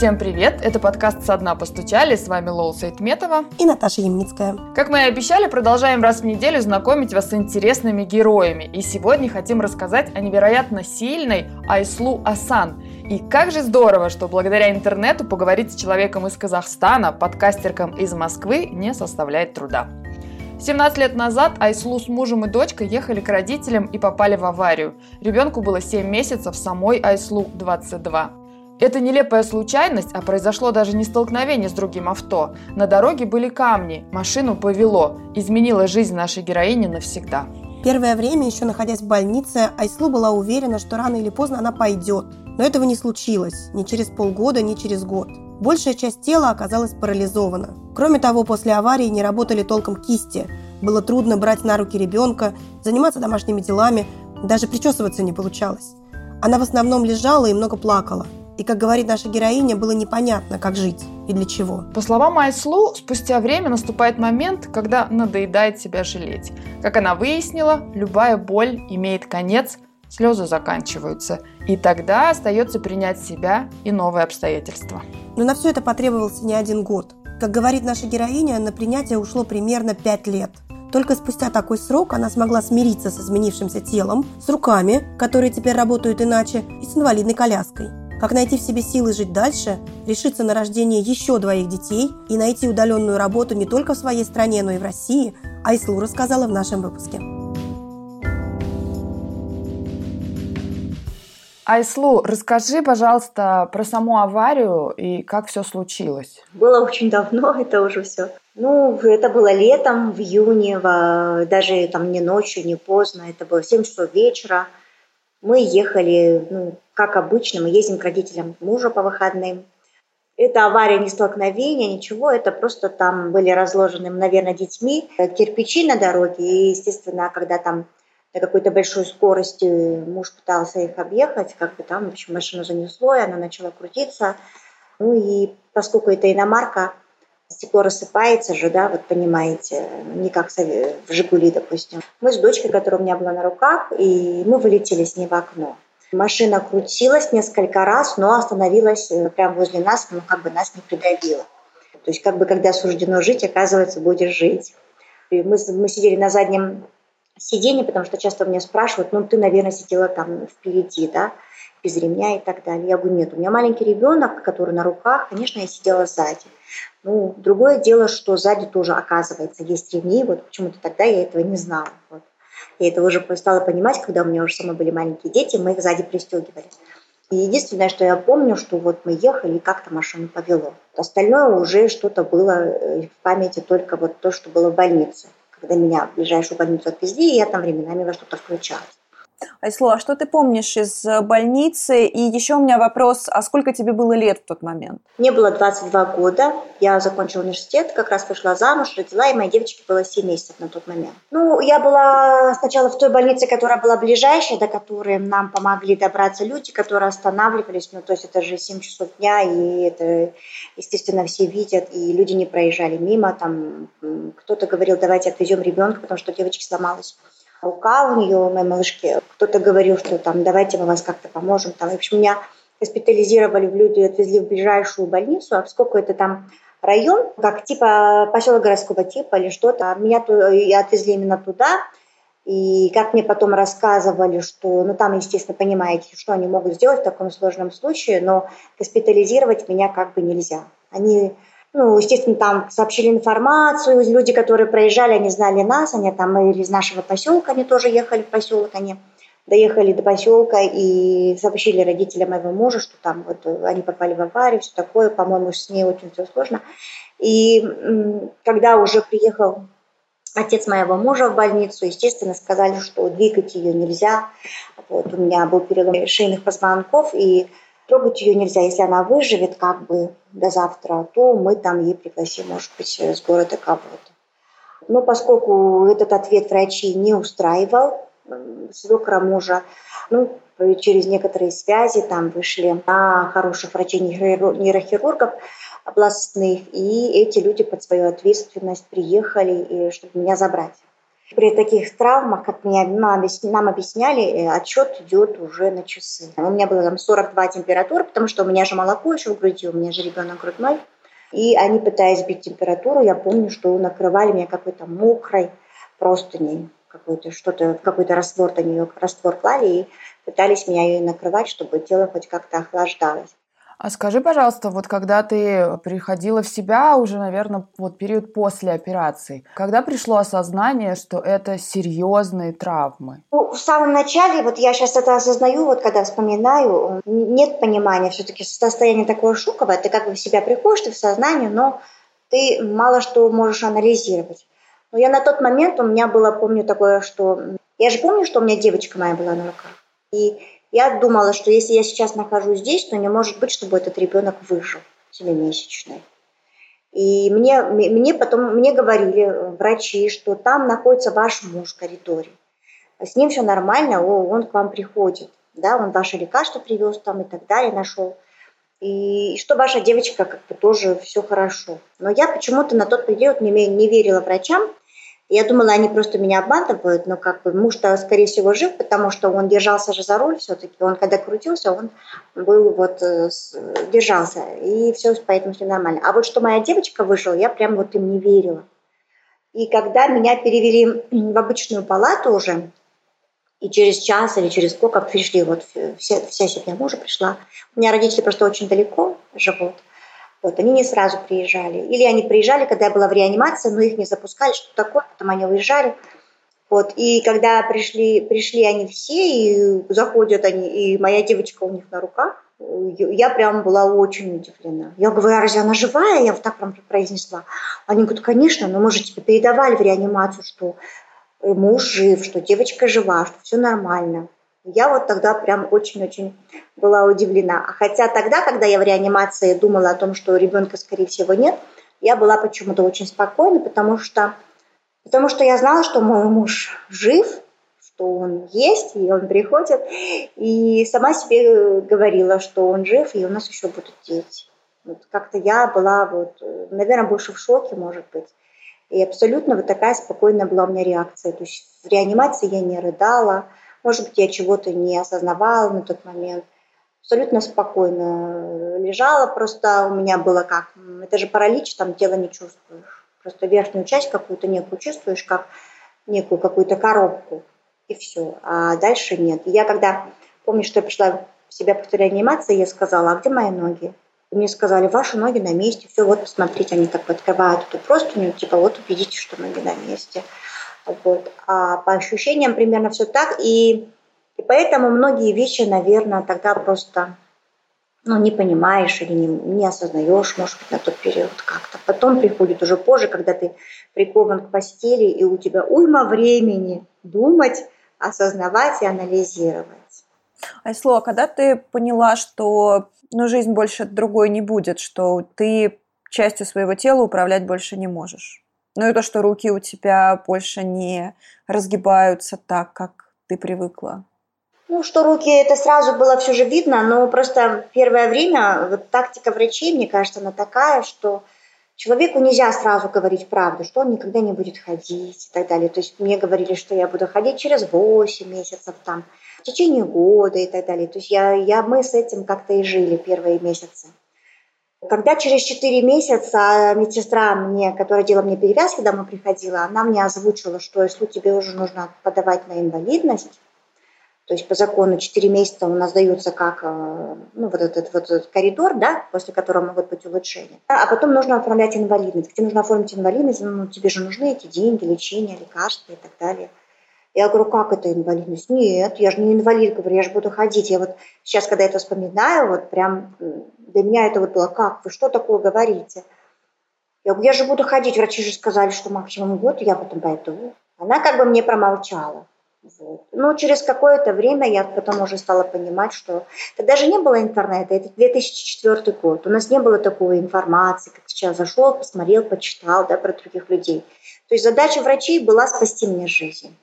Всем привет! Это подкаст «Со дна постучали». С вами Лола Сайтметова и Наташа Ямницкая. Как мы и обещали, продолжаем раз в неделю знакомить вас с интересными героями. И сегодня хотим рассказать о невероятно сильной Айслу Асан. И как же здорово, что благодаря интернету поговорить с человеком из Казахстана, подкастерком из Москвы, не составляет труда. 17 лет назад Айслу с мужем и дочкой ехали к родителям и попали в аварию. Ребенку было 7 месяцев, самой Айслу 22. Это нелепая случайность, а произошло даже не столкновение с другим авто. На дороге были камни, машину повело. Изменила жизнь нашей героини навсегда. Первое время, еще находясь в больнице, Айслу была уверена, что рано или поздно она пойдет. Но этого не случилось ни через полгода, ни через год. Большая часть тела оказалась парализована. Кроме того, после аварии не работали толком кисти. Было трудно брать на руки ребенка, заниматься домашними делами, даже причесываться не получалось. Она в основном лежала и много плакала – и, как говорит наша героиня, было непонятно, как жить и для чего. По словам Айслу, спустя время наступает момент, когда надоедает себя жалеть. Как она выяснила, любая боль имеет конец, слезы заканчиваются. И тогда остается принять себя и новые обстоятельства. Но на все это потребовался не один год. Как говорит наша героиня, на принятие ушло примерно пять лет. Только спустя такой срок она смогла смириться с изменившимся телом, с руками, которые теперь работают иначе, и с инвалидной коляской. Как найти в себе силы жить дальше, решиться на рождение еще двоих детей и найти удаленную работу не только в своей стране, но и в России, Айслу рассказала в нашем выпуске. Айслу, расскажи, пожалуйста, про саму аварию и как все случилось. Было очень давно это уже все. Ну, это было летом, в июне, даже там не ночью, не поздно, это было 7 часов вечера. Мы ехали, ну, как обычно, мы ездим к родителям мужа по выходным. Это авария, не столкновение, ничего, это просто там были разложены, наверное, детьми кирпичи на дороге. И, естественно, когда там на какой-то большой скорости муж пытался их объехать, как бы там, в общем, машину занесло, и она начала крутиться. Ну и поскольку это иномарка, стекло рассыпается же, да, вот понимаете, не как в «Жигули», допустим. Мы с дочкой, которая у меня была на руках, и мы вылетели с ней в окно. Машина крутилась несколько раз, но остановилась э, прямо возле нас, ну, как бы нас не придавило. То есть, как бы, когда суждено жить, оказывается, будешь жить. И мы, мы сидели на заднем сиденье, потому что часто меня спрашивают, ну, ты, наверное, сидела там впереди, да, без ремня и так далее. Я говорю, нет, у меня маленький ребенок, который на руках, конечно, я сидела сзади. Ну, другое дело, что сзади тоже, оказывается, есть ремни, вот почему-то тогда я этого не знала. Вот. Я это уже стала понимать, когда у меня уже сама были маленькие дети, мы их сзади пристегивали. И единственное, что я помню, что вот мы ехали, и как-то машину повело. Остальное уже что-то было э, в памяти только вот то, что было в больнице. Когда меня в ближайшую больницу отвезли, и я там временами во что-то включалась. Айсло, а что ты помнишь из э, больницы? И еще у меня вопрос, а сколько тебе было лет в тот момент? Мне было 22 года. Я закончила университет, как раз вышла замуж, родила, и моей девочке было 7 месяцев на тот момент. Ну, я была сначала в той больнице, которая была ближайшая, до которой нам помогли добраться люди, которые останавливались. Ну, то есть это же 7 часов дня, и это, естественно, все видят, и люди не проезжали мимо. Там кто-то говорил, давайте отвезем ребенка, потому что девочке сломалась рука у нее, у моей малышки. Кто-то говорил, что там давайте мы вас как-то поможем. Там, в общем, меня госпитализировали в люди, отвезли в ближайшую больницу, а поскольку это там район, как типа поселок городского типа или что-то, а меня и отвезли именно туда. И как мне потом рассказывали, что, ну там, естественно, понимаете, что они могут сделать в таком сложном случае, но госпитализировать меня как бы нельзя. Они ну, естественно, там сообщили информацию, люди, которые проезжали, они знали нас, они там из нашего поселка, они тоже ехали в поселок, они доехали до поселка и сообщили родителям моего мужа, что там вот они попали в аварию, все такое, по-моему, с ней очень все сложно. И когда уже приехал отец моего мужа в больницу, естественно, сказали, что двигать ее нельзя. Вот, у меня был перелом шейных позвонков, и трогать ее нельзя. Если она выживет как бы до завтра, то мы там ей пригласим, может быть, с города кого-то. Но поскольку этот ответ врачей не устраивал, свекра мужа, ну, через некоторые связи там вышли на хороших врачей нейрохирургов областных, и эти люди под свою ответственность приехали, чтобы меня забрать. При таких травмах, как мне, нам объясняли, э, отчет идет уже на часы. У меня было там 42 температура, потому что у меня же молоко еще в груди, у меня же ребенок грудной. И они, пытаясь сбить температуру, я помню, что накрывали меня какой-то мокрой простыней, какой-то что-то, какой-то раствор на нее, раствор клали и пытались меня ее накрывать, чтобы тело хоть как-то охлаждалось. А скажи, пожалуйста, вот когда ты приходила в себя, уже, наверное, вот период после операции, когда пришло осознание, что это серьезные травмы? Ну, в самом начале, вот я сейчас это осознаю, вот когда вспоминаю, нет понимания, все-таки состояние такое шоковое, ты как бы в себя приходишь, ты в сознание, но ты мало что можешь анализировать. Но я на тот момент, у меня было, помню такое, что... Я же помню, что у меня девочка моя была на руках. И я думала, что если я сейчас нахожусь здесь, то не может быть, чтобы этот ребенок выжил семимесячный. И мне, мне потом мне говорили врачи, что там находится ваш муж в коридоре. С ним все нормально, он к вам приходит. Да, он ваши лекарства привез там и так далее, нашел. И что ваша девочка как бы тоже все хорошо. Но я почему-то на тот период не, не верила врачам, я думала, они просто меня обманывают, но как бы муж-то, скорее всего, жив, потому что он держался же за руль все-таки. Он когда крутился, он был вот, э, держался. И все, поэтому все нормально. А вот что моя девочка вышла, я прям вот им не верила. И когда меня перевели в обычную палату уже, и через час или через сколько пришли, вот вся, вся семья мужа пришла. У меня родители просто очень далеко живут. Вот, они не сразу приезжали. Или они приезжали, когда я была в реанимации, но их не запускали, что такое, потом они уезжали. Вот, и когда пришли, пришли они все, и заходят они, и моя девочка у них на руках, я прям была очень удивлена. Я говорю, а разве она живая? Я вот так прям произнесла. Они говорят, конечно, но мы же тебе передавали в реанимацию, что муж жив, что девочка жива, что все нормально. Я вот тогда прям очень-очень была удивлена. А хотя тогда, когда я в реанимации думала о том, что ребенка, скорее всего, нет, я была почему-то очень спокойна, потому что, потому что я знала, что мой муж жив, что он есть, и он приходит. И сама себе говорила, что он жив, и у нас еще будут дети. Вот как-то я была, вот, наверное, больше в шоке, может быть. И абсолютно вот такая спокойная была у меня реакция. То есть в реанимации я не рыдала, может быть, я чего-то не осознавала на тот момент. Абсолютно спокойно лежала, просто у меня было как, это же паралич, там тело не чувствуешь. Просто верхнюю часть какую-то некую чувствуешь, как некую какую-то коробку, и все. А дальше нет. Я когда, помню, что я пришла в себя после реанимации, я сказала, а где мои ноги? И мне сказали, ваши ноги на месте, все, вот посмотрите, они так открывают эту простыню, типа вот убедитесь, что ноги на месте. Вот. А по ощущениям примерно все так. И, и поэтому многие вещи, наверное, тогда просто ну, не понимаешь или не, не осознаешь, может быть, на тот период как-то. Потом приходит уже позже, когда ты прикован к постели, и у тебя уйма времени думать, осознавать и анализировать. Айсло, а когда ты поняла, что ну, жизнь больше другой не будет, что ты частью своего тела управлять больше не можешь? Ну и то, что руки у тебя больше не разгибаются так, как ты привыкла. Ну, что руки, это сразу было все же видно, но просто первое время вот тактика врачей, мне кажется, она такая, что человеку нельзя сразу говорить правду, что он никогда не будет ходить и так далее. То есть мне говорили, что я буду ходить через 8 месяцев, там, в течение года и так далее. То есть я, я, мы с этим как-то и жили первые месяцы. Когда через 4 месяца медсестра, мне, которая делала мне перевязки, домой приходила, она мне озвучила, что если тебе уже нужно подавать на инвалидность, то есть по закону 4 месяца у нас дается как э, ну, вот этот вот этот коридор, да, после которого могут быть улучшения. А потом нужно оформлять инвалидность. Где нужно оформить инвалидность, ну, тебе же нужны эти деньги, лечение, лекарства и так далее. Я говорю, как это инвалидность? Нет, я же не инвалид, говорю, я же буду ходить. Я вот сейчас, когда это вспоминаю, вот прям для меня это вот было, как вы, что такое говорите? Я говорю, я же буду ходить, врачи же сказали, что максимум год, я потом пойду. Она как бы мне промолчала. Вот. Но через какое-то время я потом уже стала понимать, что тогда же не было интернета, это 2004 год, у нас не было такой информации, как сейчас зашел, посмотрел, почитал да, про других людей. То есть задача врачей была спасти мне жизнь.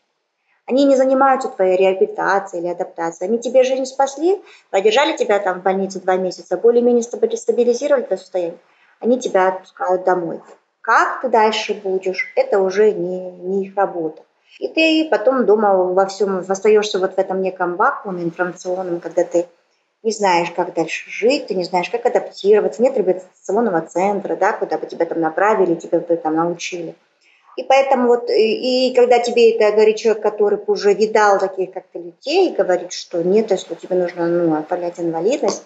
Они не занимаются твоей реабилитацией или адаптацией. Они тебе жизнь спасли, продержали тебя там в больнице два месяца, более-менее стабилизировали твое состояние. Они тебя отпускают домой. Как ты дальше будешь, это уже не, не их работа. И ты потом дома во всем остаешься вот в этом неком вакууме информационном, когда ты не знаешь, как дальше жить, ты не знаешь, как адаптироваться, нет реабилитационного центра, да, куда бы тебя там направили, тебя бы там научили. И поэтому вот, и, и когда тебе это говорит человек, который уже видал таких как-то людей, говорит, что нет, если тебе нужно ну, оформлять инвалидность,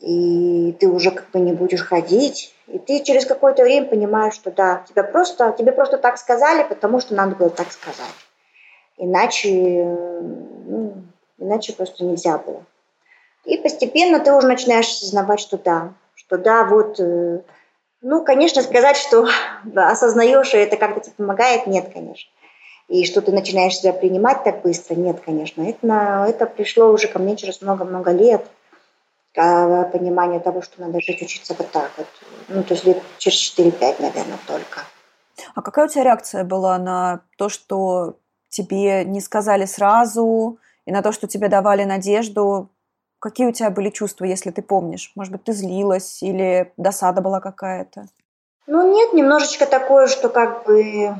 и ты уже как бы не будешь ходить, и ты через какое-то время понимаешь, что да, тебя просто, тебе просто так сказали, потому что надо было так сказать. Иначе, ну, иначе просто нельзя было. И постепенно ты уже начинаешь осознавать, что да, что да, вот, э, ну, конечно, сказать, что осознаешь, и это как-то тебе помогает, нет, конечно. И что ты начинаешь себя принимать так быстро, нет, конечно. Это, это пришло уже ко мне через много-много лет – понимание того, что надо жить, учиться вот так вот. Ну, то есть лет через 4-5, наверное, только. А какая у тебя реакция была на то, что тебе не сказали сразу, и на то, что тебе давали надежду? Какие у тебя были чувства, если ты помнишь? Может быть, ты злилась или досада была какая-то? Ну, нет, немножечко такое, что как бы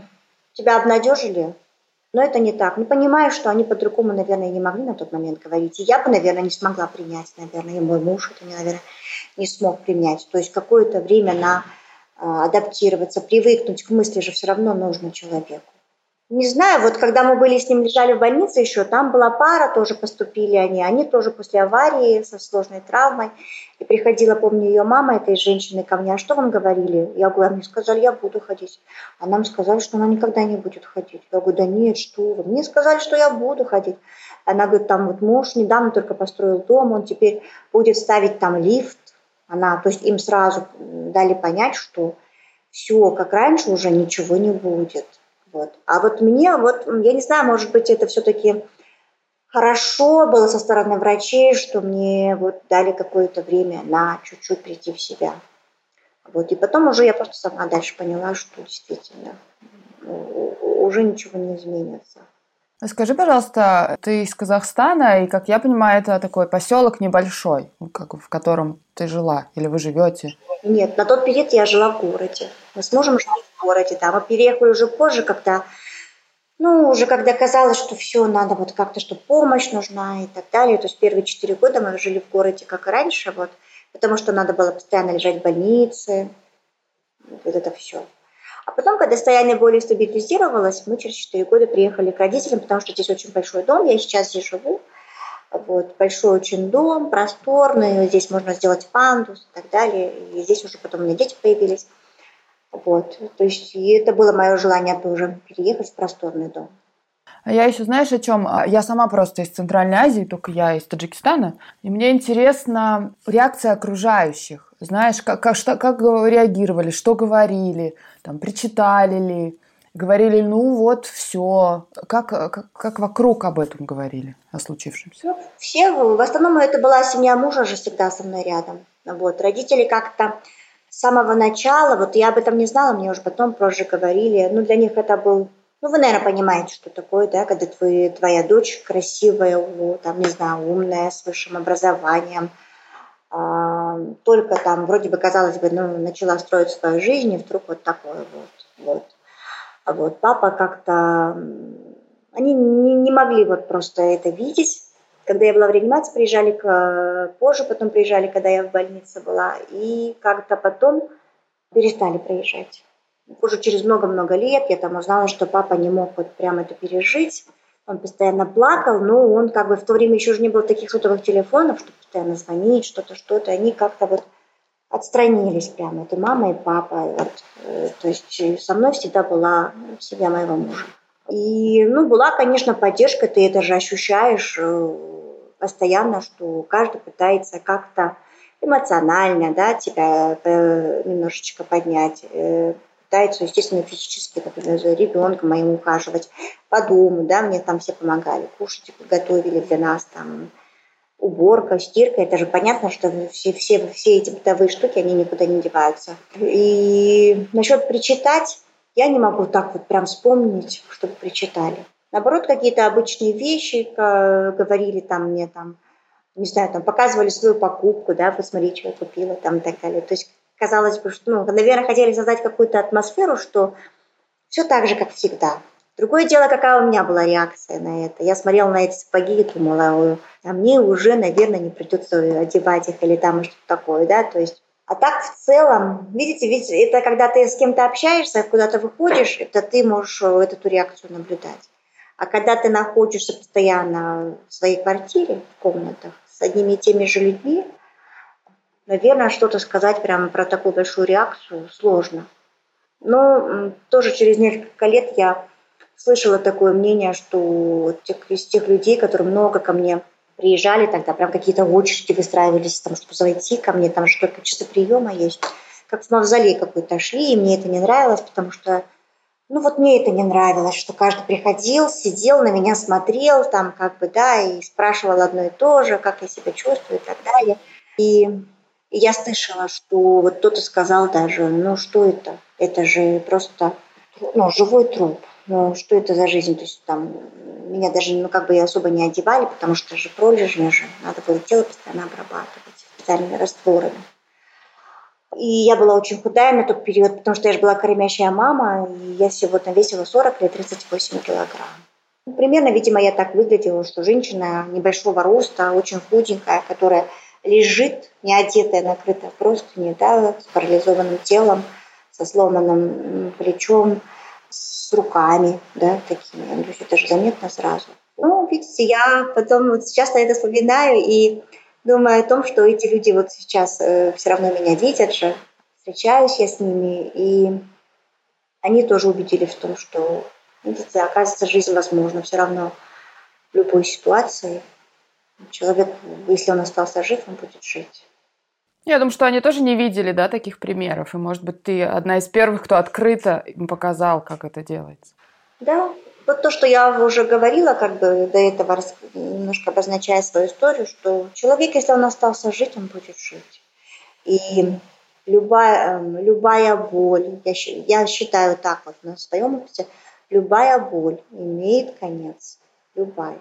тебя обнадежили, но это не так. Не понимаю, что они по-другому, наверное, не могли на тот момент говорить. И я бы, наверное, не смогла принять, наверное, и мой муж это, наверное, не смог принять. То есть какое-то время на а, адаптироваться, привыкнуть к мысли же все равно нужно человеку. Не знаю, вот когда мы были с ним, лежали в больнице еще, там была пара, тоже поступили они. Они тоже после аварии со сложной травмой. И приходила, помню, ее мама этой женщины ко мне, а что вам говорили? Я говорю, мне сказали, я буду ходить. А нам сказали, что она никогда не будет ходить. Я говорю, да нет, что вы. Мне сказали, что я буду ходить. Она говорит, там вот муж недавно только построил дом, он теперь будет ставить там лифт. Она, то есть им сразу дали понять, что все, как раньше, уже ничего не будет. Вот. А вот мне, вот, я не знаю, может быть, это все-таки хорошо было со стороны врачей, что мне вот дали какое-то время на чуть-чуть прийти в себя. Вот. И потом уже я просто сама дальше поняла, что действительно уже ничего не изменится. Скажи, пожалуйста, ты из Казахстана, и, как я понимаю, это такой поселок небольшой, как, в котором ты жила, или вы живете? Нет, на тот период я жила в городе. Мы с мужем жили в городе, да. Мы переехали уже позже, когда, ну, уже когда казалось, что все, надо вот как-то, что помощь нужна и так далее. То есть первые четыре года мы жили в городе, как и раньше, вот, потому что надо было постоянно лежать в больнице, вот это все. А потом, когда состояние более стабилизировалось, мы через 4 года приехали к родителям, потому что здесь очень большой дом, я сейчас здесь живу. Вот, большой очень дом, просторный, здесь можно сделать пандус и так далее. И здесь уже потом у меня дети появились. Вот, то есть и это было мое желание тоже переехать в просторный дом. А я еще, знаешь, о чем? А, я сама просто из Центральной Азии, только я из Таджикистана. И мне интересна реакция окружающих. Знаешь, как, как, что, как реагировали, что говорили, там, причитали ли, говорили, ну вот, все. Как, как, как вокруг об этом говорили, о случившемся? Ну, все, в основном это была семья мужа же всегда со мной рядом. Вот, родители как-то с самого начала, вот я об этом не знала, мне уже потом позже говорили, ну, для них это был ну, вы, наверное, понимаете, что такое, да, когда твой, твоя дочь красивая, там, не знаю, умная, с высшим образованием, э, только там, вроде бы, казалось бы, ну, начала строить свою жизнь, и вдруг вот такое вот, вот. А вот папа как-то, они не, не могли вот просто это видеть. Когда я была в реанимации, приезжали к, позже, потом приезжали, когда я в больнице была, и как-то потом перестали приезжать уже через много-много лет я там узнала, что папа не мог вот прямо это пережить. Он постоянно плакал, но он как бы в то время еще же не было таких сотовых телефонов, чтобы постоянно звонить, что-то, что-то. Они как-то вот отстранились прямо. Это мама и папа. Вот. Э, то есть со мной всегда была семья моего мужа. И, ну, была, конечно, поддержка, ты это же ощущаешь э, постоянно, что каждый пытается как-то эмоционально, да, тебя э, немножечко поднять, пытаются, естественно, физически, например, за ребенком моим ухаживать, по дому, да, мне там все помогали, кушать готовили для нас, там, уборка, стирка, это же понятно, что все, все, все эти бытовые штуки, они никуда не деваются. И насчет причитать, я не могу так вот прям вспомнить, чтобы причитали. Наоборот, какие-то обычные вещи говорили там мне там, не знаю, там показывали свою покупку, да, посмотри, что я купила, там и так далее. То есть казалось бы, что, ну, наверное, хотели создать какую-то атмосферу, что все так же, как всегда. Другое дело, какая у меня была реакция на это. Я смотрела на эти сапоги и думала, а мне уже, наверное, не придется одевать их или там что-то такое, да, то есть а так в целом, видите, ведь это когда ты с кем-то общаешься, куда-то выходишь, это ты можешь э, эту реакцию наблюдать. А когда ты находишься постоянно в своей квартире, в комнатах, с одними и теми же людьми, наверное, что-то сказать прямо про такую большую реакцию сложно. Но тоже через несколько лет я слышала такое мнение, что из тех людей, которые много ко мне приезжали тогда, прям какие-то очереди выстраивались, там, чтобы зайти ко мне, там что-то часы приема есть. Как в мавзолей какой-то шли, и мне это не нравилось, потому что, ну вот мне это не нравилось, что каждый приходил, сидел, на меня смотрел, там как бы, да, и спрашивал одно и то же, как я себя чувствую и так далее. И я слышала, что вот кто-то сказал даже, ну что это? Это же просто ну, живой труп. Ну, что это за жизнь? То есть там меня даже ну, как бы особо не одевали, потому что же пролежня же, надо было тело постоянно обрабатывать специальными растворами. И я была очень худая на тот период, потому что я же была кормящая мама, и я сегодня весила 40 или 38 килограмм. Примерно, видимо, я так выглядела, что женщина небольшого роста, очень худенькая, которая лежит, не одетая, накрытая просто не да, с парализованным телом, со сломанным плечом, с руками, да, такими. Ну, то есть это же заметно сразу. Ну, видите, я потом вот сейчас на это вспоминаю и думаю о том, что эти люди вот сейчас э, все равно меня видят же, встречаюсь я с ними, и они тоже убедились в том, что, видите, оказывается, жизнь возможна все равно в любой ситуации. Человек, если он остался жив, он будет жить. Я думаю, что они тоже не видели, да, таких примеров. И, может быть, ты одна из первых, кто открыто им показал, как это делается. Да, вот то, что я уже говорила, как бы до этого немножко обозначая свою историю, что человек, если он остался жить, он будет жить. И любая, эм, любая боль, я, я считаю так вот на своем опыте, любая боль имеет конец. Любая.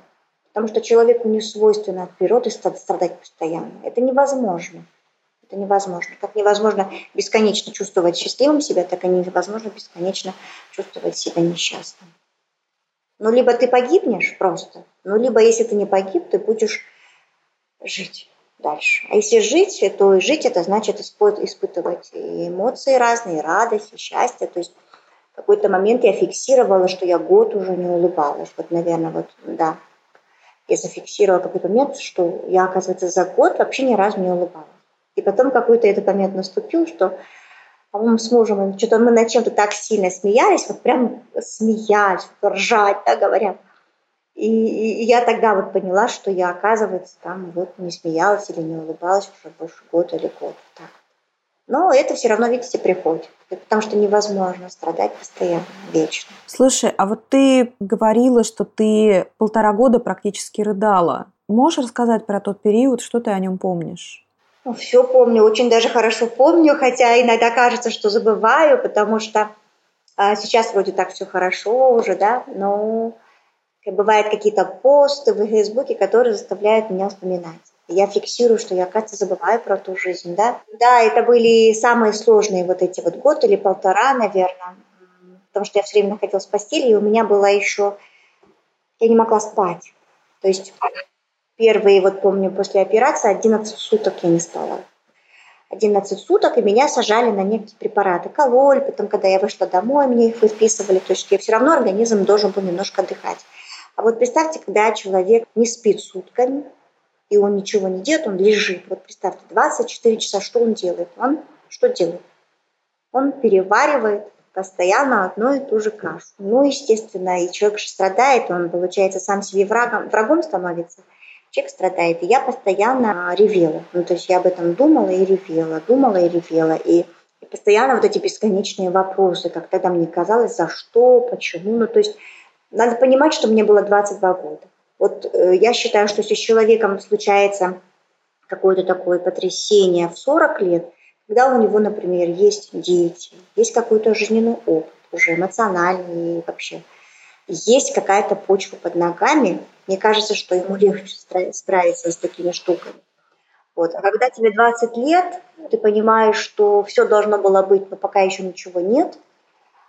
Потому что человеку не свойственно от природы страдать постоянно. Это невозможно. Это невозможно. Как невозможно бесконечно чувствовать счастливым себя, так и невозможно бесконечно чувствовать себя несчастным. Ну, либо ты погибнешь просто, ну, либо если ты не погиб, ты будешь жить дальше. А если жить, то жить это значит испытывать эмоции разные, радость, и счастье. То есть в какой-то момент я фиксировала, что я год уже не улыбалась. Вот, наверное, вот, да. Я зафиксировала какой-то момент, что я, оказывается, за год вообще ни разу не улыбалась. И потом какой-то этот момент наступил, что, по-моему, с мужем, что-то мы над чем-то так сильно смеялись, вот прям смеялись, ржать, да, говорят. И, и я тогда вот поняла, что я, оказывается, там вот не смеялась или не улыбалась уже больше года или год. Так. Но это все равно, видите, приходит. Потому что невозможно страдать постоянно, вечно. Слушай, а вот ты говорила, что ты полтора года практически рыдала. Можешь рассказать про тот период, что ты о нем помнишь? Ну, все помню, очень даже хорошо помню, хотя иногда кажется, что забываю, потому что а, сейчас вроде так все хорошо уже, да, но бывают какие-то посты в Фейсбуке, которые заставляют меня вспоминать. Я фиксирую, что я, кажется, забываю про ту жизнь, да. Да, это были самые сложные вот эти вот год или полтора, наверное, потому что я все время находилась в постели, и у меня было еще... Я не могла спать. То есть Первые, вот помню, после операции 11 суток я не спала. 11 суток, и меня сажали на некие препараты. Кололь, потом, когда я вышла домой, мне их выписывали. То есть я все равно организм должен был немножко отдыхать. А вот представьте, когда человек не спит сутками, и он ничего не делает, он лежит. Вот представьте, 24 часа, что он делает? Он что делает? Он переваривает постоянно одну и ту же кашу. Ну, естественно, и человек же страдает, он, получается, сам себе врагом, врагом становится – человек страдает. И я постоянно ревела. Ну, то есть я об этом думала и ревела, думала и ревела. И, и постоянно вот эти бесконечные вопросы, как тогда мне казалось, за что, почему. Ну, то есть надо понимать, что мне было 22 года. Вот э, я считаю, что если с человеком случается какое-то такое потрясение в 40 лет, когда у него, например, есть дети, есть какой-то жизненный опыт, уже эмоциональный вообще, есть какая-то почва под ногами, мне кажется, что ему легче справиться с такими штуками. Вот. А когда тебе 20 лет, ты понимаешь, что все должно было быть, но пока еще ничего нет,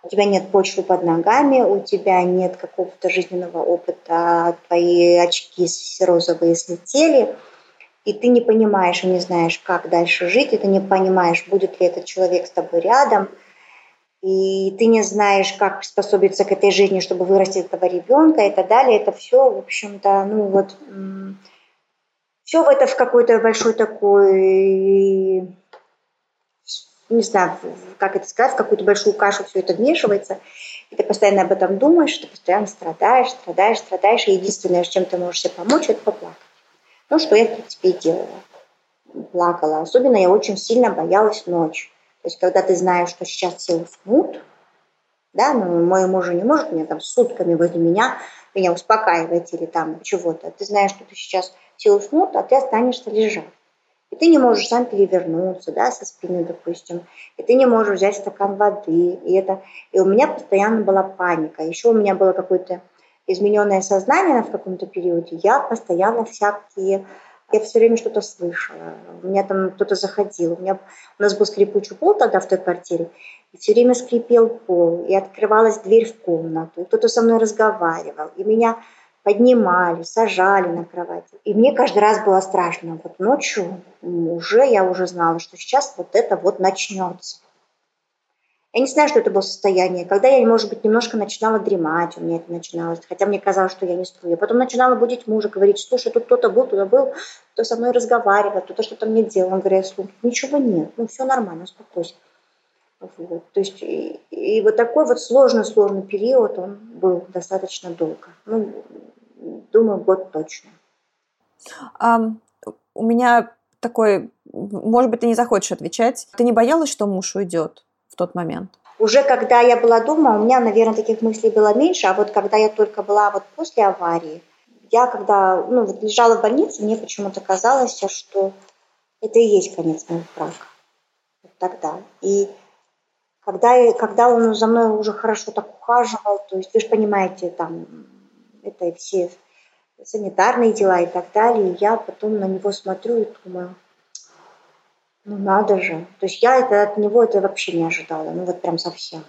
у тебя нет почвы под ногами, у тебя нет какого-то жизненного опыта, твои очки розовые слетели, и ты не понимаешь и не знаешь, как дальше жить, и ты не понимаешь, будет ли этот человек с тобой рядом, и ты не знаешь, как приспособиться к этой жизни, чтобы вырастить этого ребенка и так далее. Это все, в общем-то, ну вот, все в это в какой-то большой такой не знаю, как это сказать, в какую-то большую кашу все это вмешивается, и ты постоянно об этом думаешь, ты постоянно страдаешь, страдаешь, страдаешь, и единственное, чем ты можешь себе помочь, это поплакать. Ну, что я, в принципе, и делала. Плакала. Особенно я очень сильно боялась ночь. То есть, когда ты знаешь, что сейчас все уснут, да, ну, мой муж не может меня там сутками возле меня, меня успокаивать или там чего-то. Ты знаешь, что ты сейчас все уснут, а ты останешься лежать. И ты не можешь сам перевернуться, да, со спины, допустим. И ты не можешь взять стакан воды. И, это... и у меня постоянно была паника. Еще у меня было какое-то измененное сознание в каком-то периоде. Я постоянно всякие... Я все время что-то слышала. У меня там кто-то заходил. У, меня... у нас был скрипучий пол тогда в той квартире. И все время скрипел пол. И открывалась дверь в комнату. И кто-то со мной разговаривал. И меня поднимали, сажали на кровати. И мне каждый раз было страшно. Вот ночью уже я уже знала, что сейчас вот это вот начнется. Я не знаю, что это было состояние. Когда я, может быть, немножко начинала дремать, у меня это начиналось, хотя мне казалось, что я не сплю. Я потом начинала будить мужа, говорить, слушай, тут кто-то был, туда был, кто со мной разговаривал, кто-то что-то мне делал. Он говорит, слушай, ничего нет, ну все нормально, успокойся. Вот. То есть и, и вот такой вот сложный-сложный период, он был достаточно долго. Ну, думаю, год точно. А, у меня такой, может быть, ты не захочешь отвечать. Ты не боялась, что муж уйдет тот момент? Уже когда я была дома, у меня, наверное, таких мыслей было меньше, а вот когда я только была вот после аварии, я когда ну, вот лежала в больнице, мне почему-то казалось, что это и есть конец моего брака. Вот тогда. И когда, когда он за мной уже хорошо так ухаживал, то есть вы же понимаете, там это все санитарные дела и так далее. Я потом на него смотрю и думаю, ну надо же. То есть я это, от него это вообще не ожидала, ну вот прям совсем.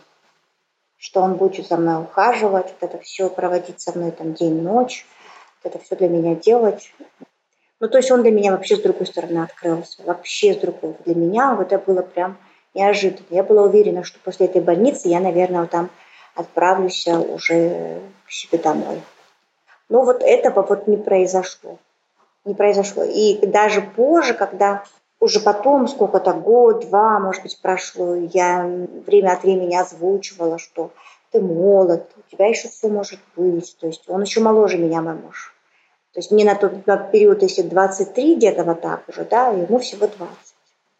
Что он будет за мной ухаживать, вот это все проводить со мной там день-ночь, вот это все для меня делать. Ну, то есть он для меня вообще с другой стороны открылся, вообще с другой. Для меня вот это было прям неожиданно. Я была уверена, что после этой больницы я, наверное, вот там отправлюсь уже к себе домой. Но вот этого вот не произошло. Не произошло. И даже позже, когда уже потом, сколько-то, год, два, может быть, прошло, я время от времени озвучивала, что ты молод, у тебя еще все может быть. То есть он еще моложе меня, мой муж. То есть мне на тот период, если 23 где-то вот так уже, да, ему всего 20.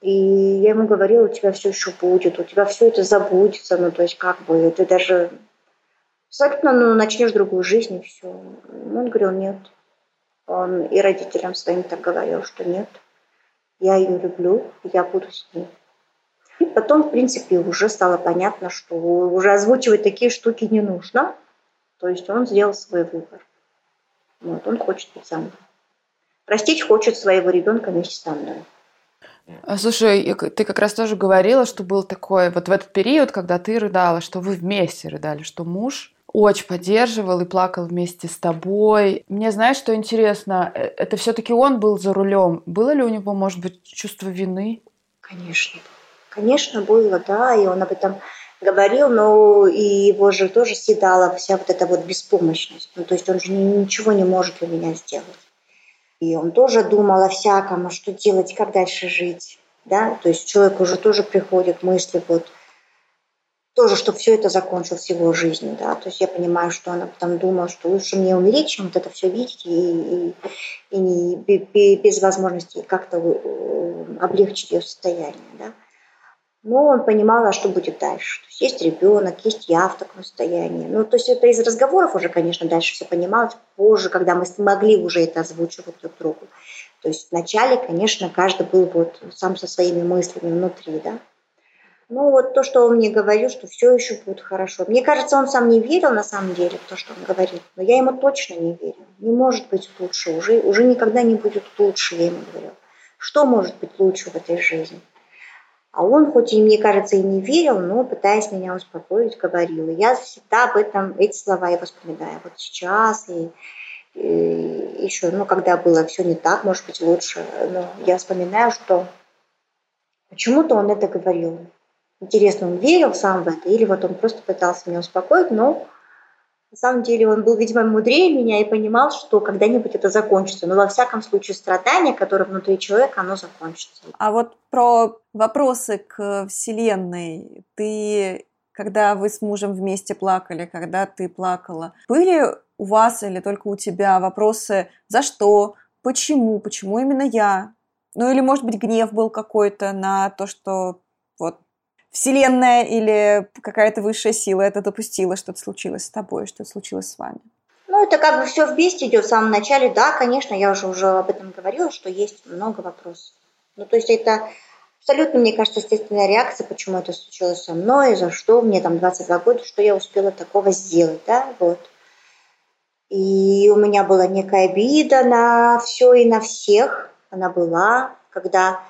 И я ему говорила, у тебя все еще будет, у тебя все это забудется, ну, то есть как бы, ты даже абсолютно, ну, начнешь другую жизнь и все. Он говорил, нет. Он и родителям своим так говорил, что нет. Я ее люблю, я буду с ней. И потом, в принципе, уже стало понятно, что уже озвучивать такие штуки не нужно. То есть он сделал свой выбор. Вот, он хочет быть со мной. Простить хочет своего ребенка вместе со мной. А, слушай, ты как раз тоже говорила, что был такой, вот в этот период, когда ты рыдала, что вы вместе рыдали, что муж очень поддерживал и плакал вместе с тобой. Мне знаешь, что интересно, э, это все-таки он был за рулем. Было ли у него, может быть, чувство вины? Конечно. Конечно, было, да, и он об этом говорил, но и его же тоже съедала вся вот эта вот беспомощность. Ну, то есть он же ничего не может для меня сделать. И он тоже думал о всяком, а что делать, как дальше жить. Да? То есть человек уже тоже приходит мысли вот – тоже, чтобы все это закончилось его жизнью, да, то есть я понимаю, что она потом думала, что лучше мне умереть, чем вот это все видеть и, и, и не, без возможности как-то э, облегчить ее состояние, да. Но он понимал, а что будет дальше. То есть есть ребенок, есть я в таком состоянии. Ну, то есть это из разговоров уже, конечно, дальше все понималось. Позже, когда мы смогли уже это озвучивать друг другу. То есть вначале, конечно, каждый был вот сам со своими мыслями внутри, да. Ну, вот то, что он мне говорил, что все еще будет хорошо. Мне кажется, он сам не верил на самом деле в то, что он говорит, но я ему точно не верю. Не может быть лучше, уже, уже никогда не будет лучше, я ему говорю. Что может быть лучше в этой жизни? А он, хоть и, мне кажется, и не верил, но, пытаясь меня успокоить, говорил. Я всегда об этом, эти слова я вспоминаю. Вот сейчас и, и еще, ну, когда было все не так, может быть, лучше, но я вспоминаю, что почему-то он это говорил. Интересно, он верил сам в это, или вот он просто пытался меня успокоить, но на самом деле он был, видимо, мудрее меня и понимал, что когда-нибудь это закончится. Но во всяком случае страдание, которое внутри человека, оно закончится. А вот про вопросы к Вселенной. Ты, когда вы с мужем вместе плакали, когда ты плакала, были у вас или только у тебя вопросы «за что?», «почему?», «почему именно я?», ну или, может быть, гнев был какой-то на то, что вот Вселенная или какая-то высшая сила это допустила, что-то случилось с тобой, что-то случилось с вами? Ну, это как бы все вместе идет в самом начале. Да, конечно, я уже, уже об этом говорила, что есть много вопросов. Ну, то есть это абсолютно, мне кажется, естественная реакция, почему это случилось со мной, за что мне там 22 года, что я успела такого сделать, да, вот. И у меня была некая обида на все и на всех. Она была, когда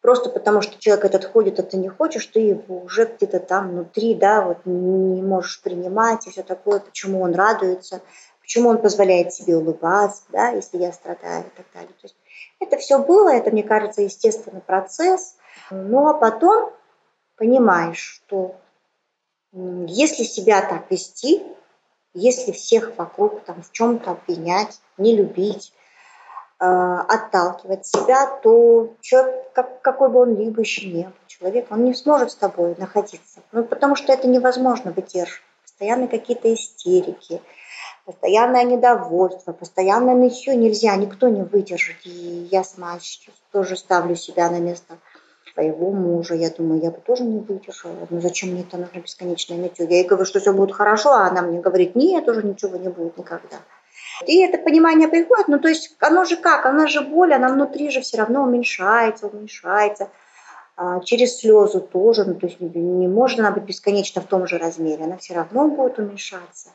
просто потому что человек этот ходит, а ты не хочешь, ты его уже где-то там внутри, да, вот не можешь принимать и все такое, почему он радуется, почему он позволяет себе улыбаться, да, если я страдаю и так далее. То есть это все было, это, мне кажется, естественный процесс, но потом понимаешь, что если себя так вести, если всех вокруг там в чем-то обвинять, не любить, отталкивать себя, то человек, как, какой бы он либо еще не был человек, он не сможет с тобой находиться. Ну, потому что это невозможно выдерживать. Постоянно какие-то истерики, постоянное недовольство, постоянное нытье нельзя, никто не выдержит. И я сама тоже ставлю себя на место своего мужа. Я думаю, я бы тоже не выдержала. Ну зачем мне это нужно бесконечное нытье? Я ей говорю, что все будет хорошо, а она мне говорит, нет, уже ничего не будет никогда. И это понимание приходит, ну то есть оно же как, она же боль, она внутри же все равно уменьшается, уменьшается. А, через слезу тоже, ну то есть не может она быть бесконечно в том же размере, она все равно будет уменьшаться.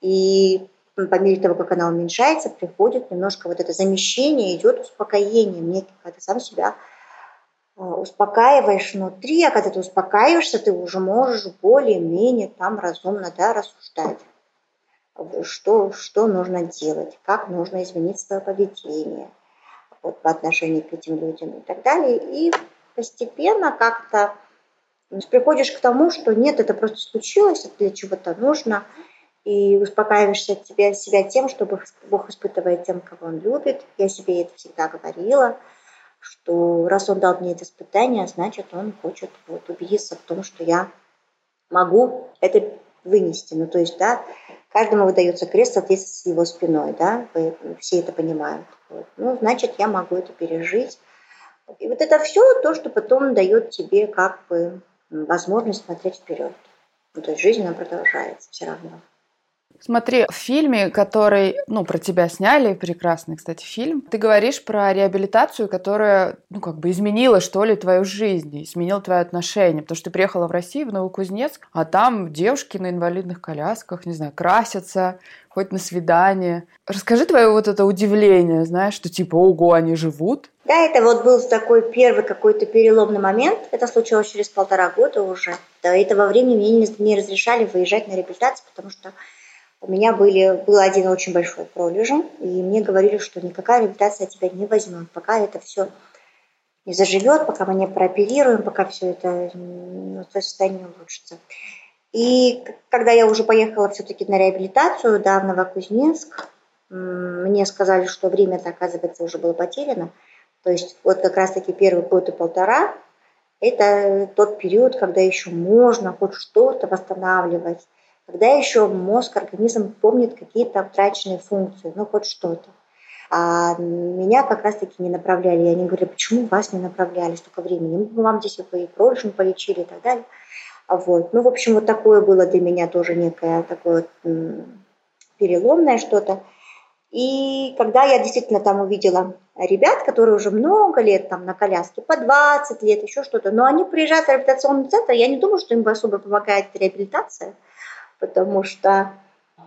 И по мере того, как она уменьшается, приходит немножко вот это замещение, идет успокоение, мне когда ты сам себя а, успокаиваешь внутри, а когда ты успокаиваешься, ты уже можешь более-менее там разумно да, рассуждать что, что нужно делать, как нужно изменить свое поведение вот, по отношению к этим людям и так далее. И постепенно как-то приходишь к тому, что нет, это просто случилось, это для чего-то нужно, и успокаиваешься тебя, себя тем, что Бог испытывает тем, кого Он любит. Я себе это всегда говорила, что раз Он дал мне это испытание, значит, Он хочет вот, убедиться в том, что я могу это вынести. Ну, то есть, да, каждому выдается крест в соответствии с его спиной, да, вы все это понимают. Вот. Ну, значит, я могу это пережить. И вот это все то, что потом дает тебе как бы возможность смотреть вперед. Ну, то есть жизнь, она продолжается все равно. Смотри, в фильме, который, ну, про тебя сняли, прекрасный, кстати, фильм, ты говоришь про реабилитацию, которая, ну, как бы изменила, что ли, твою жизнь, изменила твое отношение, потому что ты приехала в Россию, в Новокузнецк, а там девушки на инвалидных колясках, не знаю, красятся, хоть на свидание. Расскажи твое вот это удивление, знаешь, что типа, ого, они живут. Да, это вот был такой первый какой-то переломный момент. Это случилось через полтора года уже. До этого времени мне не разрешали выезжать на реабилитацию, потому что у меня были, был один очень большой пролежень, и мне говорили, что никакая реабилитация тебя не возьмет, пока это все не заживет, пока мы не прооперируем, пока все это, ну, твое состояние улучшится. И когда я уже поехала все-таки на реабилитацию, да, в Новокузнецк, мне сказали, что время-то, оказывается, уже было потеряно. То есть вот как раз-таки первый год и полтора – это тот период, когда еще можно хоть что-то восстанавливать, когда еще мозг, организм помнит какие-то утраченные функции, ну хоть что-то. А меня как раз-таки не направляли. И они говорили, почему вас не направляли столько времени? Мы вам здесь и пролежень полечили и так далее. Вот. Ну, в общем, вот такое было для меня тоже некое такое переломное что-то. И когда я действительно там увидела ребят, которые уже много лет там на коляске, по 20 лет, еще что-то, но они приезжают в реабилитационный центр, я не думаю, что им особо помогает реабилитация – потому что,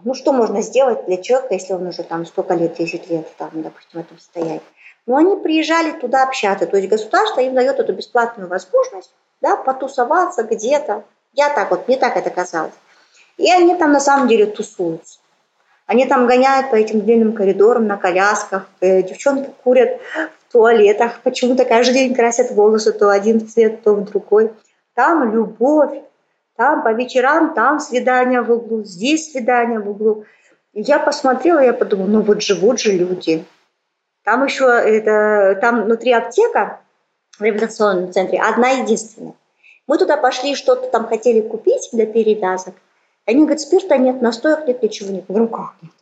ну, что можно сделать для человека, если он уже там столько лет, 10 лет, там, допустим, в этом состоянии. Но они приезжали туда общаться, то есть государство им дает эту бесплатную возможность да, потусоваться где-то. Я так вот, мне так это казалось. И они там на самом деле тусуются. Они там гоняют по этим длинным коридорам на колясках, э, девчонки курят в туалетах, почему-то каждый день красят волосы то один цвет, то в другой. Там любовь, там по вечерам, там свидание в углу, здесь свидание в углу. Я посмотрела, я подумала, ну вот живут же люди. Там еще это, там внутри аптека в реабилитационном центре одна единственная. Мы туда пошли, что-то там хотели купить для перевязок. Они говорят, спирта нет, настоек нет, ничего нет. В руках нет.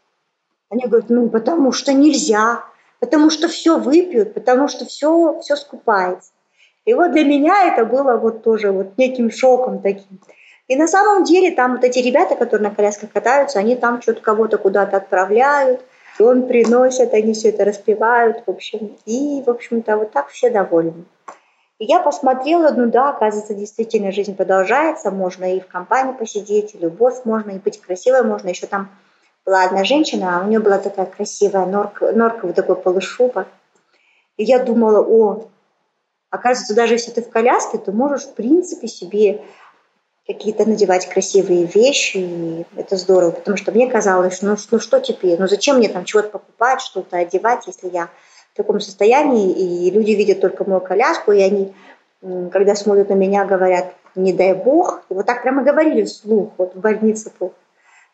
Они говорят, ну потому что нельзя, потому что все выпьют, потому что все, все скупается. И вот для меня это было вот тоже вот неким шоком таким. И на самом деле там вот эти ребята, которые на колясках катаются, они там что-то кого-то куда-то отправляют, и он приносит, они все это распевают, в общем. И, в общем-то, вот так все довольны. И я посмотрела, ну да, оказывается, действительно жизнь продолжается, можно и в компании посидеть, и любовь можно, и быть красивой можно. Еще там была одна женщина, а у нее была такая красивая норка, норка вот такой полушуба. И я думала, о, оказывается, даже если ты в коляске, то можешь, в принципе, себе какие-то надевать красивые вещи, и это здорово, потому что мне казалось, ну, ну что теперь, ну зачем мне там чего-то покупать, что-то одевать, если я в таком состоянии, и люди видят только мою коляску, и они, когда смотрят на меня, говорят, не дай бог, и вот так прямо говорили вслух, вот в больнице,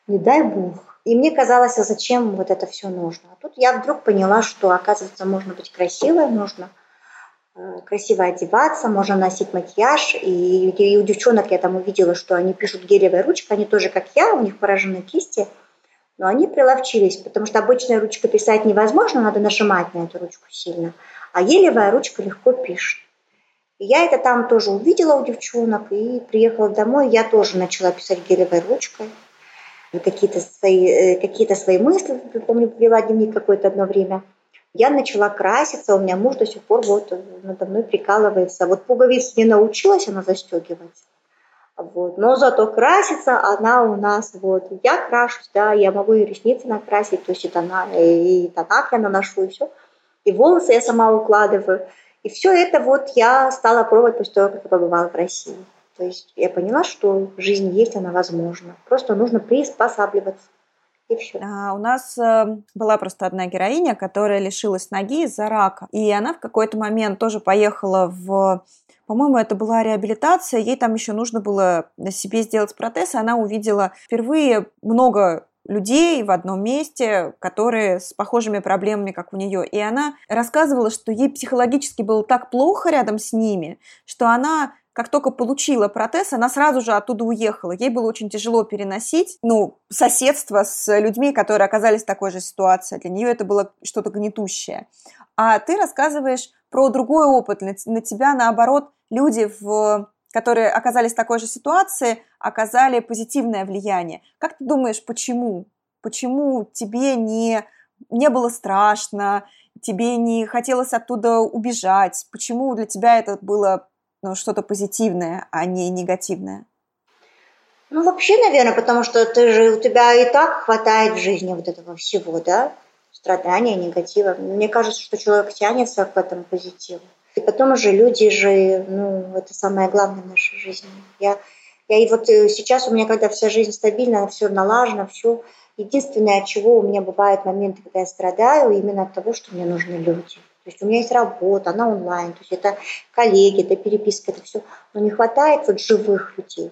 не дай бог. И мне казалось, а зачем вот это все нужно? А тут я вдруг поняла, что, оказывается, можно быть красивой, можно красиво одеваться, можно носить макияж. И, и у девчонок я там увидела, что они пишут гелевой ручкой, они тоже, как я, у них поражены кисти, но они приловчились, потому что обычная ручка писать невозможно, надо нажимать на эту ручку сильно, а гелевая ручка легко пишет. И я это там тоже увидела у девчонок и приехала домой, я тоже начала писать гелевой ручкой какие-то свои, э, какие свои мысли, помню, вела дневник какое-то одно время – я начала краситься, у меня муж до сих пор вот надо мной прикалывается. Вот пуговиц не научилась она застегивать. Вот. Но зато красится она у нас, вот, я крашусь, да, я могу и ресницы накрасить, то есть тона, и, и тонак я наношу, и все. И волосы я сама укладываю. И все это вот я стала пробовать после того, как я побывала в России. То есть я поняла, что жизнь есть, она возможна. Просто нужно приспосабливаться А, у нас э, была просто одна героиня, которая лишилась ноги из-за рака. И она в какой-то момент тоже поехала в по-моему, это была реабилитация, ей там еще нужно было на себе сделать протез, и она увидела впервые много людей в одном месте, которые с похожими проблемами, как у нее. И она рассказывала, что ей психологически было так плохо рядом с ними, что она как только получила протез, она сразу же оттуда уехала. Ей было очень тяжело переносить, ну, соседство с людьми, которые оказались в такой же ситуации. Для нее это было что-то гнетущее. А ты рассказываешь про другой опыт. На тебя, наоборот, люди, в, которые оказались в такой же ситуации, оказали позитивное влияние. Как ты думаешь, почему? Почему тебе не, не было страшно, тебе не хотелось оттуда убежать? Почему для тебя это было ну, что-то позитивное, а не негативное? Ну, вообще, наверное, потому что ты же, у тебя и так хватает в жизни вот этого всего, да? Страдания, негатива. Мне кажется, что человек тянется к этому позитиву. И потом уже люди же, ну, это самое главное в нашей жизни. Я, я и вот э, сейчас у меня, когда вся жизнь стабильна, все налажено, все. Единственное, от чего у меня бывают моменты, когда я страдаю, именно от того, что мне нужны люди. То есть у меня есть работа, она онлайн, то есть это коллеги, это переписка, это все. Но не хватает вот живых людей.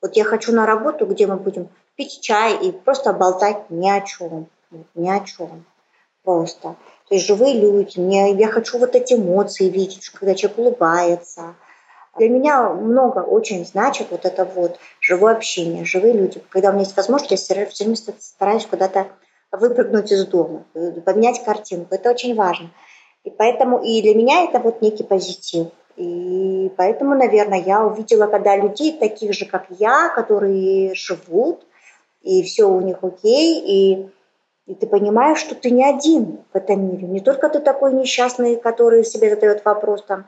Вот я хочу на работу, где мы будем пить чай и просто болтать ни о чем. Ни о чем. Просто. То есть живые люди. Мне, я хочу вот эти эмоции видеть, когда человек улыбается. Для меня много очень значит вот это вот живое общение, живые люди. Когда у меня есть возможность, я все время стараюсь куда-то выпрыгнуть из дома, э, поменять картинку. Это очень важно. И поэтому и для меня это вот некий позитив. И поэтому, наверное, я увидела, когда людей таких же, как я, которые живут, и все у них окей, и, и ты понимаешь, что ты не один в этом мире. Не только ты такой несчастный, который себе задает вопрос, там,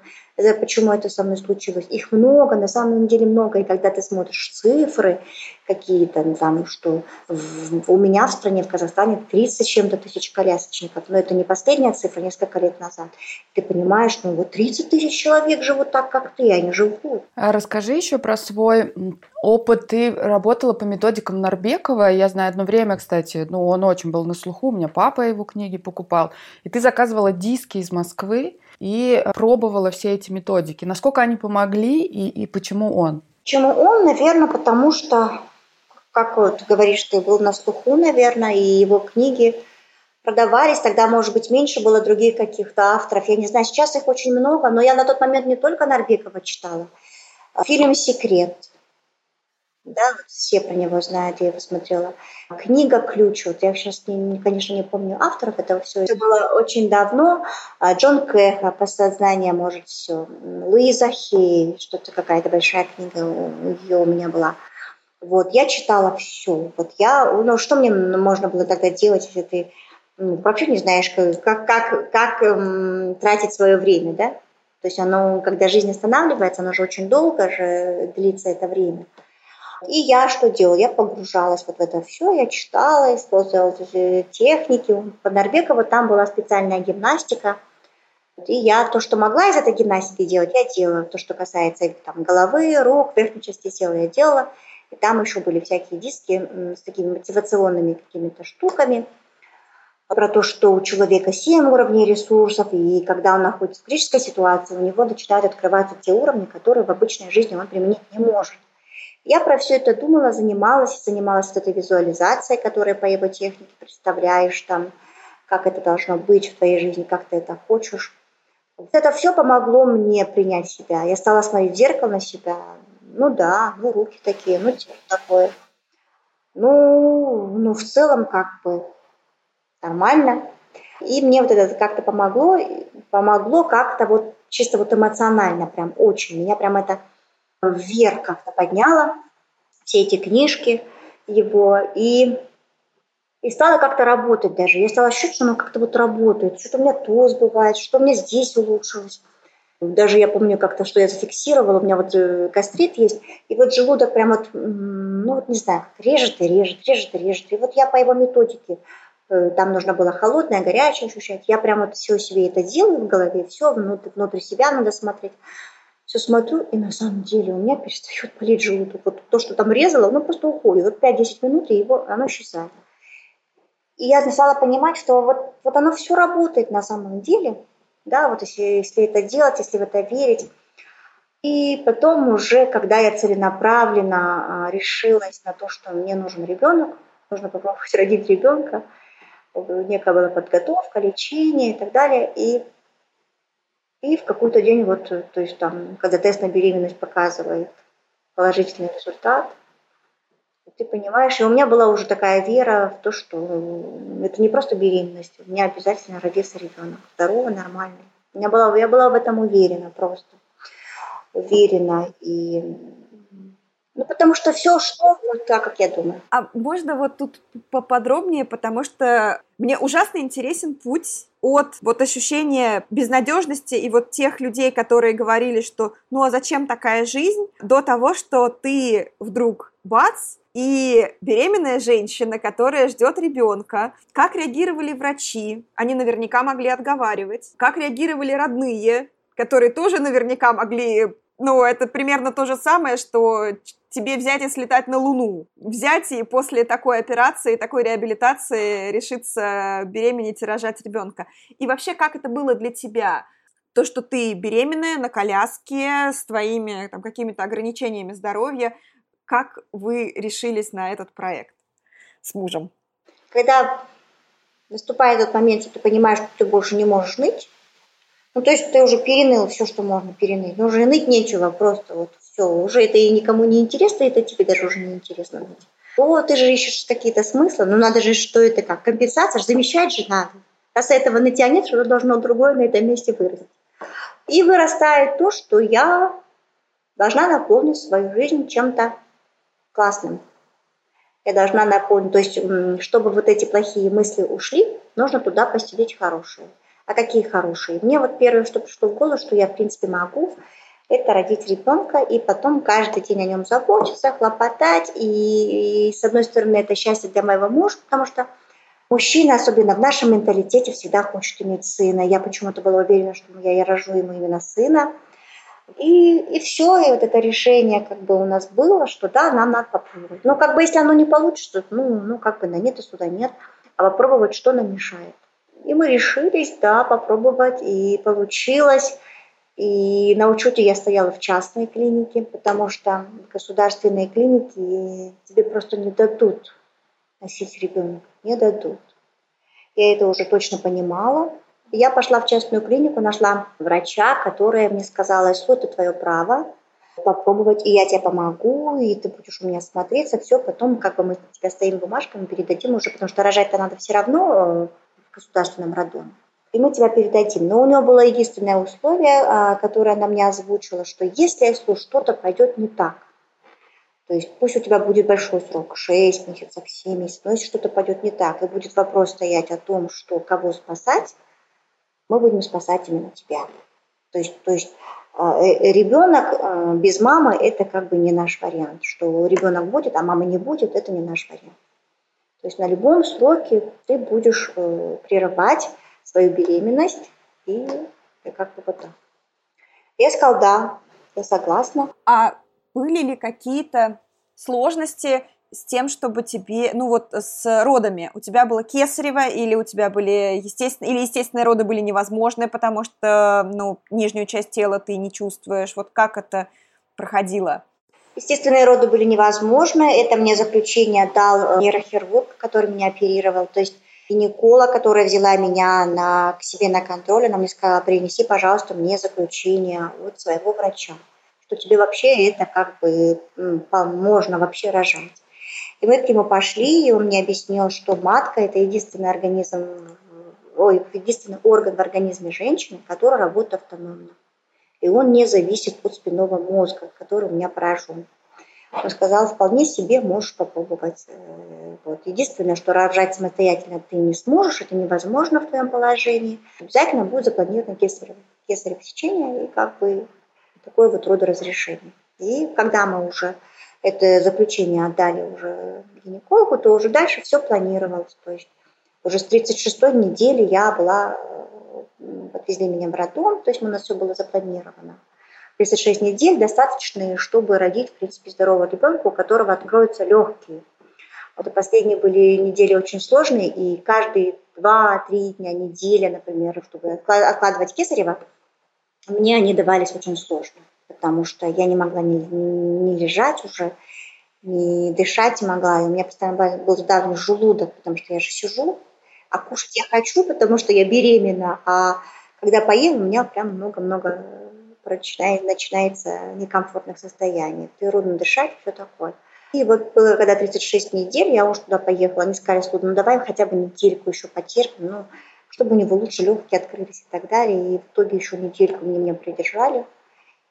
почему это со мной случилось. Их много, на самом деле много. И когда ты смотришь цифры, какие-то, ну, там, что в, у меня в стране, в Казахстане 30 с чем-то тысяч колясочников, но это не последняя цифра, несколько лет назад. Ты понимаешь, ну вот 30 тысяч человек живут так, как ты, они живут. А расскажи еще про свой опыт. Ты работала по методикам Нарбекова, я знаю одно время, кстати, ну он очень был на слуху, у меня папа его книги покупал, и ты заказывала диски из Москвы, и пробовала все эти методики. Насколько они помогли и, и почему он? Почему он? Наверное, потому что как вот говоришь, ты был на слуху, наверное, и его книги продавались, тогда, может быть, меньше было других каких-то авторов. Я не знаю, сейчас их очень много, но я на тот момент не только Нарбекова читала. Фильм «Секрет». Да, все про него знают, я его смотрела. Книга «Ключ», вот я сейчас, не, конечно, не помню авторов этого всего. Это было очень давно. А Джон Кэха «Подсознание может все». Луиза Хей, что-то какая-то большая книга ее у меня была. Вот, я читала все. Вот я, ну, что мне можно было тогда делать, если ты ну, вообще не знаешь, как, как, как эм, тратить свое время, да? То есть оно, когда жизнь останавливается, оно же очень долго же длится это время. И я что делала? Я погружалась вот в это все, я читала, использовала техники. По Норбекову там была специальная гимнастика. И я то, что могла из этой гимнастики делать, я делала. То, что касается там, головы, рук, верхней части тела, я делала. И там еще были всякие диски с такими мотивационными какими-то штуками про то, что у человека 7 уровней ресурсов, и когда он находится в критической ситуации, у него начинают открываться те уровни, которые в обычной жизни он применить не может. Я про все это думала, занималась, занималась этой визуализацией, которая по его технике представляешь там, как это должно быть в твоей жизни, как ты это хочешь. Это все помогло мне принять себя. Я стала смотреть в зеркало на себя, ну да, ну руки такие, ну тело такое. Ну, ну в целом как бы нормально. И мне вот это как-то помогло, помогло как-то вот чисто вот эмоционально прям очень. Меня прям это вверх как-то подняло, все эти книжки его, и, и стала как-то работать даже. Я стала ощущать, что оно как-то вот работает, что-то у меня то сбывает, что у меня здесь улучшилось. Даже я помню как-то, что я зафиксировала, у меня вот э, гастрит есть, и вот желудок прям вот, ну вот не знаю, режет и режет, режет и режет. И вот я по его методике, э, там нужно было холодное, горячее ощущать, я прям вот все себе это делаю в голове, все внутрь, внутрь себя надо смотреть. Все смотрю, и на самом деле у меня перестает болеть желудок. Вот то, что там резало, оно просто уходит. Вот 5-10 минут, и его, оно исчезает. И я стала понимать, что вот, вот оно все работает на самом деле – да, вот если, если это делать, если в это верить. И потом уже, когда я целенаправленно а, решилась на то, что мне нужен ребенок, нужно попробовать родить ребенка, некая была подготовка, лечение и так далее, и, и в какой-то день, вот, то есть там, когда тест на беременность показывает положительный результат – ты понимаешь, и у меня была уже такая вера в то, что это не просто беременность, у меня обязательно родится ребенок, здоровый, нормальный. У меня была, я была в этом уверена просто, уверена и ну, потому что все шло вот так, как я думаю. А можно вот тут поподробнее, потому что мне ужасно интересен путь от вот ощущения безнадежности и вот тех людей, которые говорили, что ну а зачем такая жизнь, до того, что ты вдруг бац, и беременная женщина, которая ждет ребенка, как реагировали врачи, они наверняка могли отговаривать, как реагировали родные, которые тоже наверняка могли, ну, это примерно то же самое, что тебе взять и слетать на Луну. Взять и после такой операции, такой реабилитации решиться беременеть и рожать ребенка. И вообще, как это было для тебя? То, что ты беременная на коляске с твоими там, какими-то ограничениями здоровья – как вы решились на этот проект с мужем? Когда наступает этот момент, и ты понимаешь, что ты больше не можешь ныть, ну, то есть ты уже переныл все, что можно переныть. Ну, уже ныть нечего, просто вот все. Уже это и никому не интересно, это тебе даже уже не интересно ныть. О, ты же ищешь какие-то смыслы, ну надо же, что это как, компенсация, замещать же надо. Раз этого нытья нет, что-то должно другое на этом месте вырасти. И вырастает то, что я должна наполнить свою жизнь чем-то классным. Я должна наполнить, то есть, чтобы вот эти плохие мысли ушли, нужно туда постелить хорошие. А какие хорошие? Мне вот первое, что пришло в голову, что я, в принципе, могу, это родить ребенка и потом каждый день о нем заботиться, хлопотать. И, и с одной стороны, это счастье для моего мужа, потому что мужчина, особенно в нашем менталитете, всегда хочет иметь сына. Я почему-то была уверена, что я, я рожу ему именно сына. И, и все, и вот это решение как бы у нас было, что да, нам надо попробовать. Ну, как бы если оно не получится, ну, ну как бы на нет и сюда нет, а попробовать, что нам мешает. И мы решились, да, попробовать, и получилось. И на учете я стояла в частной клинике, потому что государственные клиники тебе просто не дадут носить ребенка, не дадут. Я это уже точно понимала. Я пошла в частную клинику, нашла врача, которая мне сказала, что это твое право, попробовать, и я тебе помогу, и ты будешь у меня смотреться, все, потом как бы мы тебя стоим бумажками, передадим уже, потому что рожать-то надо все равно государственном роддоме и мы тебя передадим. Но у него было единственное условие, а, которое она мне озвучила, что если, что-то пойдет не так, то есть пусть у тебя будет большой срок, 6 месяцев, 7 месяцев, но если что-то пойдет не так, и будет вопрос стоять о том, что кого спасать, мы будем спасать именно тебя. То есть, то есть а, э, ребенок а, без мамы – это как бы не наш вариант. Что ребенок будет, а мамы не будет – это не наш вариант. То есть на любом сроке ты будешь э, прерывать свою беременность и, как бы вот так. Я сказала, да, я согласна. А были ли какие-то сложности с тем, чтобы тебе, ну вот с родами, у тебя было кесарево или у тебя были естественные, или естественные роды были невозможны, потому что, ну, нижнюю часть тела ты не чувствуешь, вот как это проходило? Естественные роды были невозможны, это мне заключение дал нейрохирург, который меня оперировал, то есть гинеколог, которая взяла меня на, к себе на контроль, она мне сказала, принеси, пожалуйста, мне заключение от своего врача, что тебе вообще это как бы можно вообще рожать. И мы к нему пошли, и он мне объяснил, что матка – это единственный организм, ой, единственный орган в организме женщины, который работает автономно. И он не зависит от спинного мозга, который у меня поражен. Он сказал, вполне себе можешь попробовать. Э, вот. Единственное, что рожать самостоятельно ты не сможешь, это невозможно в твоем положении. Обязательно будет запланировано кесарево, кесарево сечение и как бы такое вот родоразрешение. И когда мы уже это заключение отдали уже гинекологу, то уже дальше все планировалось. То есть уже с 36-й недели я была, отвезли меня в роддом, то есть у нас все было запланировано. 36 недель достаточные, чтобы родить, в принципе, здорового ребенка, у которого откроются легкие. Вот последние были недели очень сложные, и каждые 2-3 дня, неделя, например, чтобы откладывать кесарево, мне они давались очень сложно, потому что я не могла ни лежать уже, ни дышать не могла, и у меня постоянно был задавлен желудок, потому что я же сижу, а кушать я хочу, потому что я беременна, а когда поем, у меня прям много-много начинает, начинается некомфортных состояний. Трудно дышать, все такое. И вот было, когда 36 недель, я уже туда поехала, они сказали, что ну давай хотя бы недельку еще потерпим, ну, чтобы у него лучше легкие открылись и так далее. И в итоге еще недельку они меня придержали.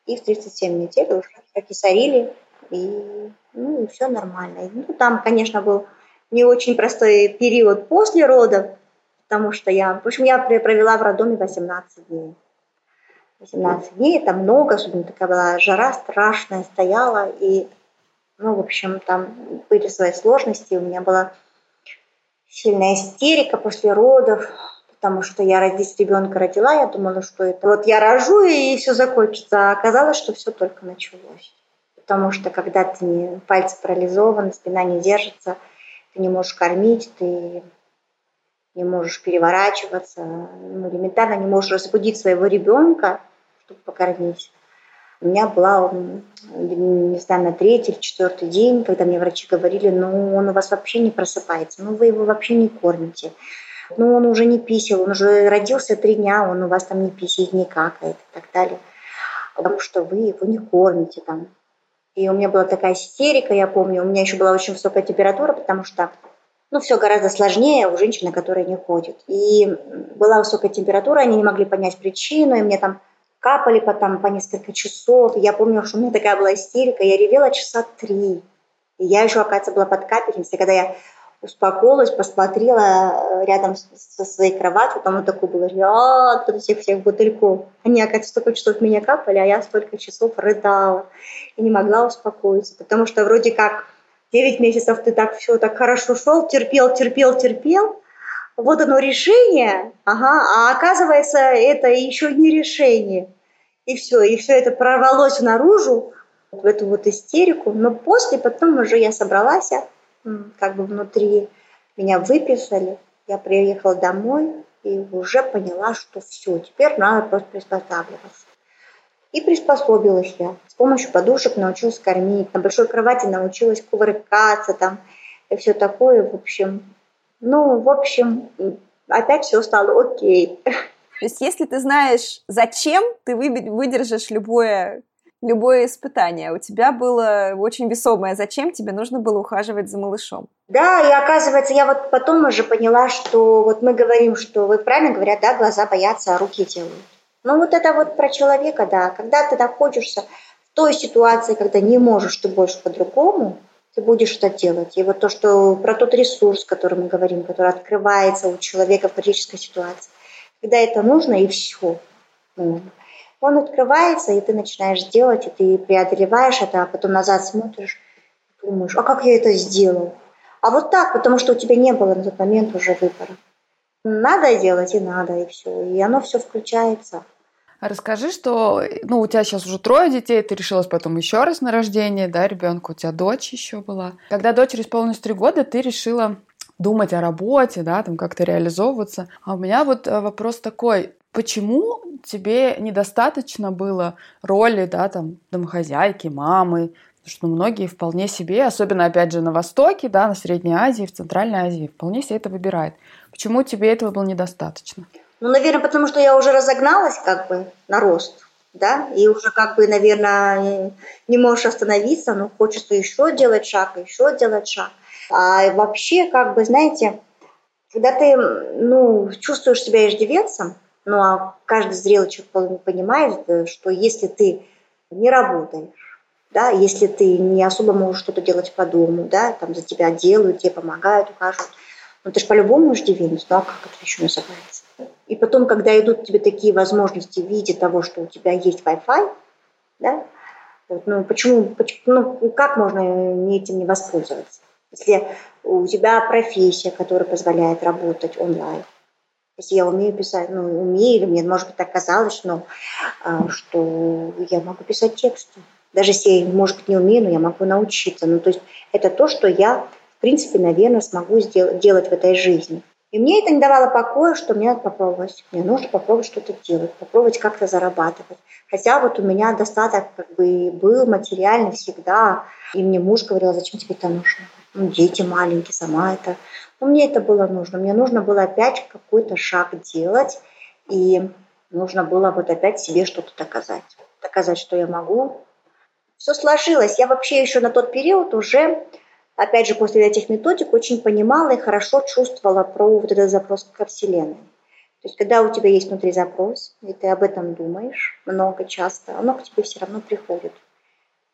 И в 37 недель уже прокисарили, и, ну, и все нормально. Ну, там, конечно, был не очень простой период после родов, потому что я, в общем, я провела в роддоме 18 дней. 18 дней, это много, особенно такая была жара страшная стояла, и, ну, в общем, там были свои сложности, у меня была сильная истерика после родов, потому что я родить ребенка родила, я думала, что это вот я рожу и все закончится, а оказалось, что все только началось. Потому что когда ты не, пальцы парализованы, спина не держится, ты не можешь кормить, ты не можешь переворачиваться, ну, элементарно не можешь разбудить своего ребенка, чтобы покормить. У меня была, не знаю, на третий или четвертый день, когда мне врачи говорили, ну, он у вас вообще не просыпается, ну, вы его вообще не кормите. Ну, он уже не писал, он уже родился три дня, он у вас там не писает, не какает и так далее. Потому что вы его не кормите там. И у меня была такая истерика, я помню, у меня еще была очень высокая температура, потому что ну, все гораздо сложнее у женщины, которая не ходит. И была высокая температура, они не могли понять причину, и мне там капали потом по несколько часов. Я помню, что у меня такая была истерика. Я ревела часа три. И я еще, оказывается, была под капельницей. Когда я успокоилась, посмотрела э, рядом со своей кроватью, там вот такой был ряд вот этих всех бутыльков. Они, оказывается, столько часов меня капали, а я столько часов рыдала и не могла успокоиться, потому что вроде как 9 месяцев ты так все так хорошо шел, терпел, терпел, терпел, вот оно решение, ага, а оказывается, это еще не решение. И все, и все это прорвалось наружу, в эту вот истерику, но после потом уже я собралась, как бы внутри меня выписали, я приехала домой и уже поняла, что все, теперь надо просто приспосабливаться. И приспособилась я. С помощью подушек научилась кормить, на большой кровати научилась кувыркаться там и все такое, в общем. Ну, в общем, опять все стало окей. То есть, если ты знаешь, зачем, ты выдержишь любое любое испытание. У тебя было очень весомое. Зачем тебе нужно было ухаживать за малышом? Да, и оказывается, я вот потом уже поняла, что вот мы говорим, что вы правильно говорят, да, глаза боятся, а руки делают. Ну вот это вот про человека, да. Когда ты находишься в той ситуации, когда не можешь ты больше по-другому, ты будешь это делать. И вот то, что про тот ресурс, который мы говорим, который открывается у человека в критической ситуации. Когда это нужно, и все. Ну, он открывается, и ты начинаешь делать, и ты преодолеваешь это, а потом назад смотришь, думаешь, а как я это сделал? А вот так, потому что у тебя не было на тот момент уже выбора. Надо делать, и надо, и все. И оно все включается. А расскажи, что ну, у тебя сейчас уже трое детей, ты решилась потом еще раз на рождение, да, ребенка, у тебя дочь еще была. Когда дочери исполнилось три года, ты решила думать о работе, да, там как-то реализовываться. А у меня вот э, вопрос такой, почему тебе недостаточно было роли, да, там, домохозяйки, мамы, потому что ну, многие вполне себе, особенно, опять же, на Востоке, да, на Средней Азии, в Центральной Азии, вполне себе это выбирают. Почему тебе этого было недостаточно? Ну, наверное, потому что я уже разогналась как бы на рост, да, и уже как бы, наверное, не можешь остановиться, но хочется еще делать шаг, еще делать шаг. А вообще, как бы, знаете, когда ты, ну, чувствуешь себя иждивенцем, ну а каждый зрелый человек понимает, э, что если ты не работаешь, да, если ты не особо можешь что-то делать по дому, да, там за тебя делают, тебе помогают, ухаживают, ну ты же по-любому иждивенец, ну а как это еще называется? И потом, когда идут тебе такие возможности в виде того, что у тебя есть Wi-Fi, да, вот, ну почему, почему, ну как можно этим не воспользоваться? Если у тебя профессия, которая позволяет работать онлайн, если я умею писать, ну, умею, или мне, может быть, так казалось, но а, что я могу писать тексты. Даже если я, может быть, не умею, но я могу научиться. Ну, то есть это то, что я, в принципе, наверное, смогу сделать, делать в этой жизни. И мне это не давало покоя, что мне надо попробовать. Мне нужно попробовать что-то делать, попробовать как-то зарабатывать. Хотя вот у меня достаток как бы был материальный всегда. И мне муж говорил, зачем тебе это нужно? Ну, дети маленькие, сама это но мне это было нужно. Мне нужно было опять какой-то шаг делать, и нужно было вот опять себе что-то доказать. Доказать, что я могу. Все сложилось. Я вообще еще на тот период уже, опять же, после этих методик очень понимала и хорошо чувствовала про вот этот запрос ко Вселенной. То есть, когда у тебя есть внутри запрос, и ты об этом думаешь много, часто, оно к тебе все равно приходит.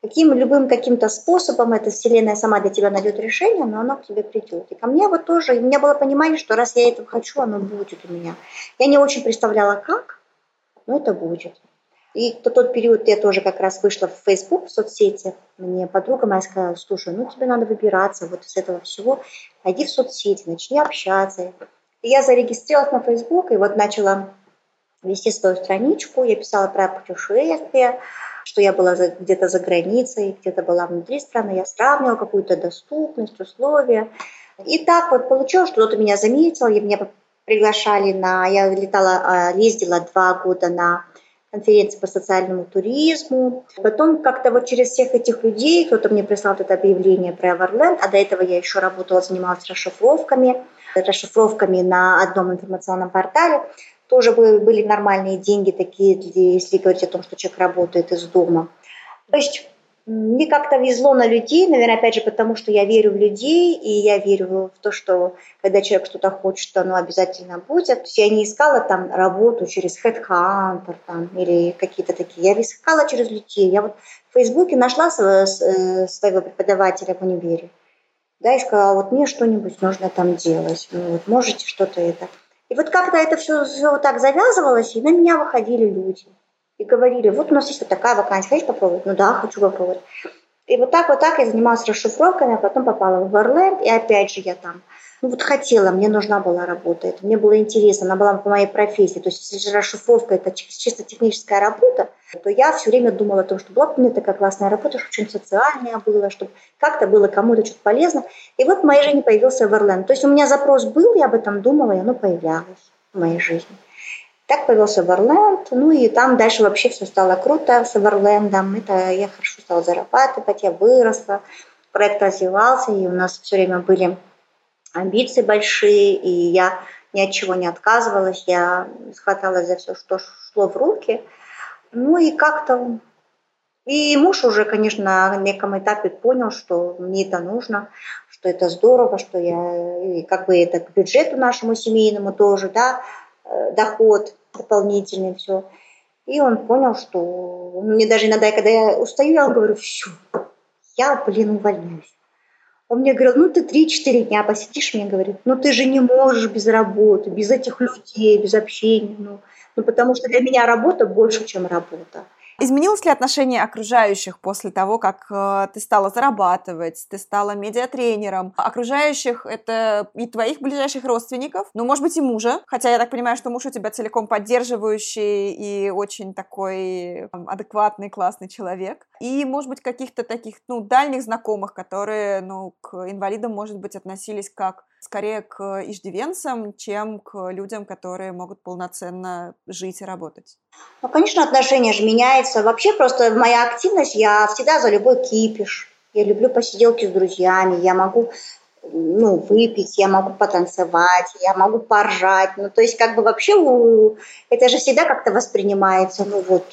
Каким любым каким-то способом эта вселенная сама для тебя найдет решение, но оно к тебе придет. И ко мне вот тоже, у меня было понимание, что раз я этого хочу, оно будет у меня. Я не очень представляла, как, но это будет. И в тот период я тоже как раз вышла в Facebook, в соцсети. Мне подруга моя сказала, слушай, ну тебе надо выбираться вот из этого всего. Пойди в соцсети, начни общаться. И я зарегистрировалась на Facebook и вот начала вести свою страничку. Я писала про путешествия, что я была где-то за границей, где-то была внутри страны, я сравнивала какую-то доступность, условия. И так вот получилось, что кто-то меня заметил, и меня приглашали на... Я летала, а, ездила два года на конференции по социальному туризму. Потом как-то вот через всех этих людей кто-то мне прислал это объявление про Everland, а до этого я еще работала, занималась расшифровками, расшифровками на одном информационном портале тоже были нормальные деньги такие, если говорить о том, что человек работает из дома. То есть мне как-то везло на людей, наверное, опять же, потому что я верю в людей, и я верю в то, что когда человек что-то хочет, оно обязательно будет. То есть я не искала там работу через Headhunter там, или какие-то такие. Я искала через людей. Я вот в Фейсбуке нашла э, своего преподавателя в универе. да, и сказала, вот мне что-нибудь нужно там делать, ну, вот можете что-то это. И вот как-то это все, все вот так завязывалось, и на меня выходили люди. И говорили, вот у нас есть вот такая вакансия, хочешь попробовать? Ну да, хочу попробовать. И вот так вот так я занималась расшифровками, а потом попала в Варленд, и опять же я там ну вот хотела, мне нужна была работа, это мне было интересно, она была по моей профессии. То есть если же расшифровка это чисто техническая работа, то я все время думала о том, что была бы мне такая классная работа, чтобы что-нибудь социальное было, чтобы как-то было кому-то что-то полезно. И вот в моей жизни появился Эверлен. То есть у меня запрос был, я об этом думала, и оно появлялось в моей жизни. Так появился Эверленд, ну и там дальше вообще все стало круто с Эверлендом. Это я хорошо стала зарабатывать, я выросла, проект развивался, и у нас все время были амбиции большие, и я ни от чего не отказывалась, я схваталась за все, что шло в руки. Ну и как-то... И муж уже, конечно, на неком этапе понял, что мне это нужно, что это здорово, что я... И как бы это к бюджету нашему семейному тоже, да, э, доход дополнительный, все. И он понял, что... Мне даже иногда, когда я устаю, я говорю, все, я, блин, увольняюсь. Он мне говорил, ну ты 3-4 дня посидишь, мне говорит, ну ты же не можешь без работы, без этих людей, без общения. Ну, ну потому что для меня работа больше, чем работа. Изменилось ли отношение окружающих после того, как э, ты стала зарабатывать, ты стала медиатренером? Окружающих — это и твоих ближайших родственников, ну, может быть, и мужа, хотя я так понимаю, что муж у тебя целиком поддерживающий и очень такой там, адекватный, классный человек. И, может быть, каких-то таких, ну, дальних знакомых, которые, ну, к инвалидам, может быть, относились как скорее к иждивенцам, чем к людям, которые могут полноценно жить и работать? Ну, конечно, отношение же меняется. Вообще просто моя активность, я всегда за любой кипиш. Я люблю посиделки с друзьями, я могу ну, выпить, я могу потанцевать, я могу поржать. Ну, то есть, как бы вообще это же всегда как-то воспринимается, ну вот,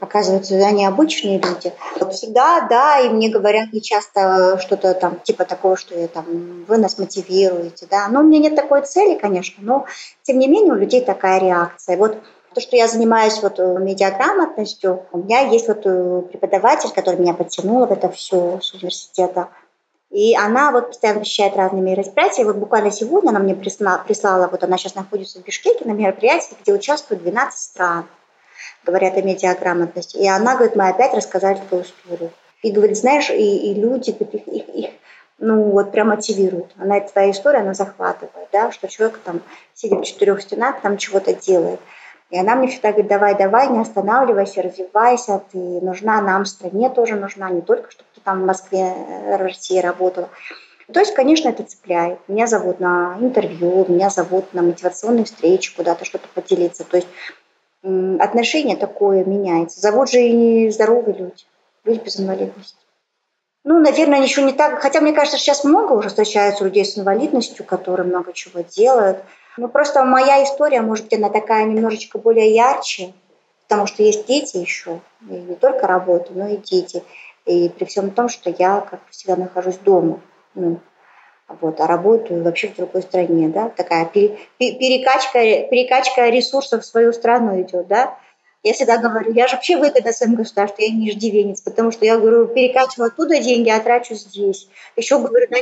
оказывается, они обычные люди. Всегда, да, и мне говорят не часто что-то там, типа такого, что я там, вы нас мотивируете, да. Но у меня нет такой цели, конечно, но тем не менее у людей такая реакция. Вот то, что я занимаюсь вот э, медиаграмотностью, у меня есть вот э, преподаватель, который меня подтянула в это все с университета. И она вот постоянно посещает разные мероприятия. И вот буквально сегодня она мне прислала, прислала, вот она сейчас находится в Бишкеке на мероприятии, где участвуют 12 стран говорят о медиаграмотности. И она говорит, мы опять рассказали эту историю. И говорит, знаешь, и, и люди, их, их, их, ну вот прям мотивируют. Она, эта твоя история, она захватывает, да, что человек там сидит в четырех стенах, там чего-то делает. И она мне всегда говорит, давай, давай, не останавливайся, развивайся, ты нужна нам, стране тоже нужна, не только, чтобы ты там в Москве, э, России работала. То есть, конечно, это цепляет. Меня зовут на интервью, меня зовут на мотивационные встречи, куда-то что-то поделиться. То есть отношение такое меняется. Зовут же и здоровые люди, люди без инвалидности. Ну, наверное, еще не так. Хотя, мне кажется, сейчас много уже встречается людей с инвалидностью, которые много чего делают. Ну, просто моя история, может быть, она такая немножечко более ярче, потому что есть дети еще. И не только работа, но и дети. И при всем том, что я, как всегда, нахожусь дома. Ну, вот, а работаю вообще в другой стране, да, такая перекачка, перекачка ресурсов в свою страну идет, да. Я всегда говорю, я же вообще выгодна своим государству, я не иждивенец, потому что я говорю, перекачиваю оттуда деньги, а трачу здесь. Еще говорю, на,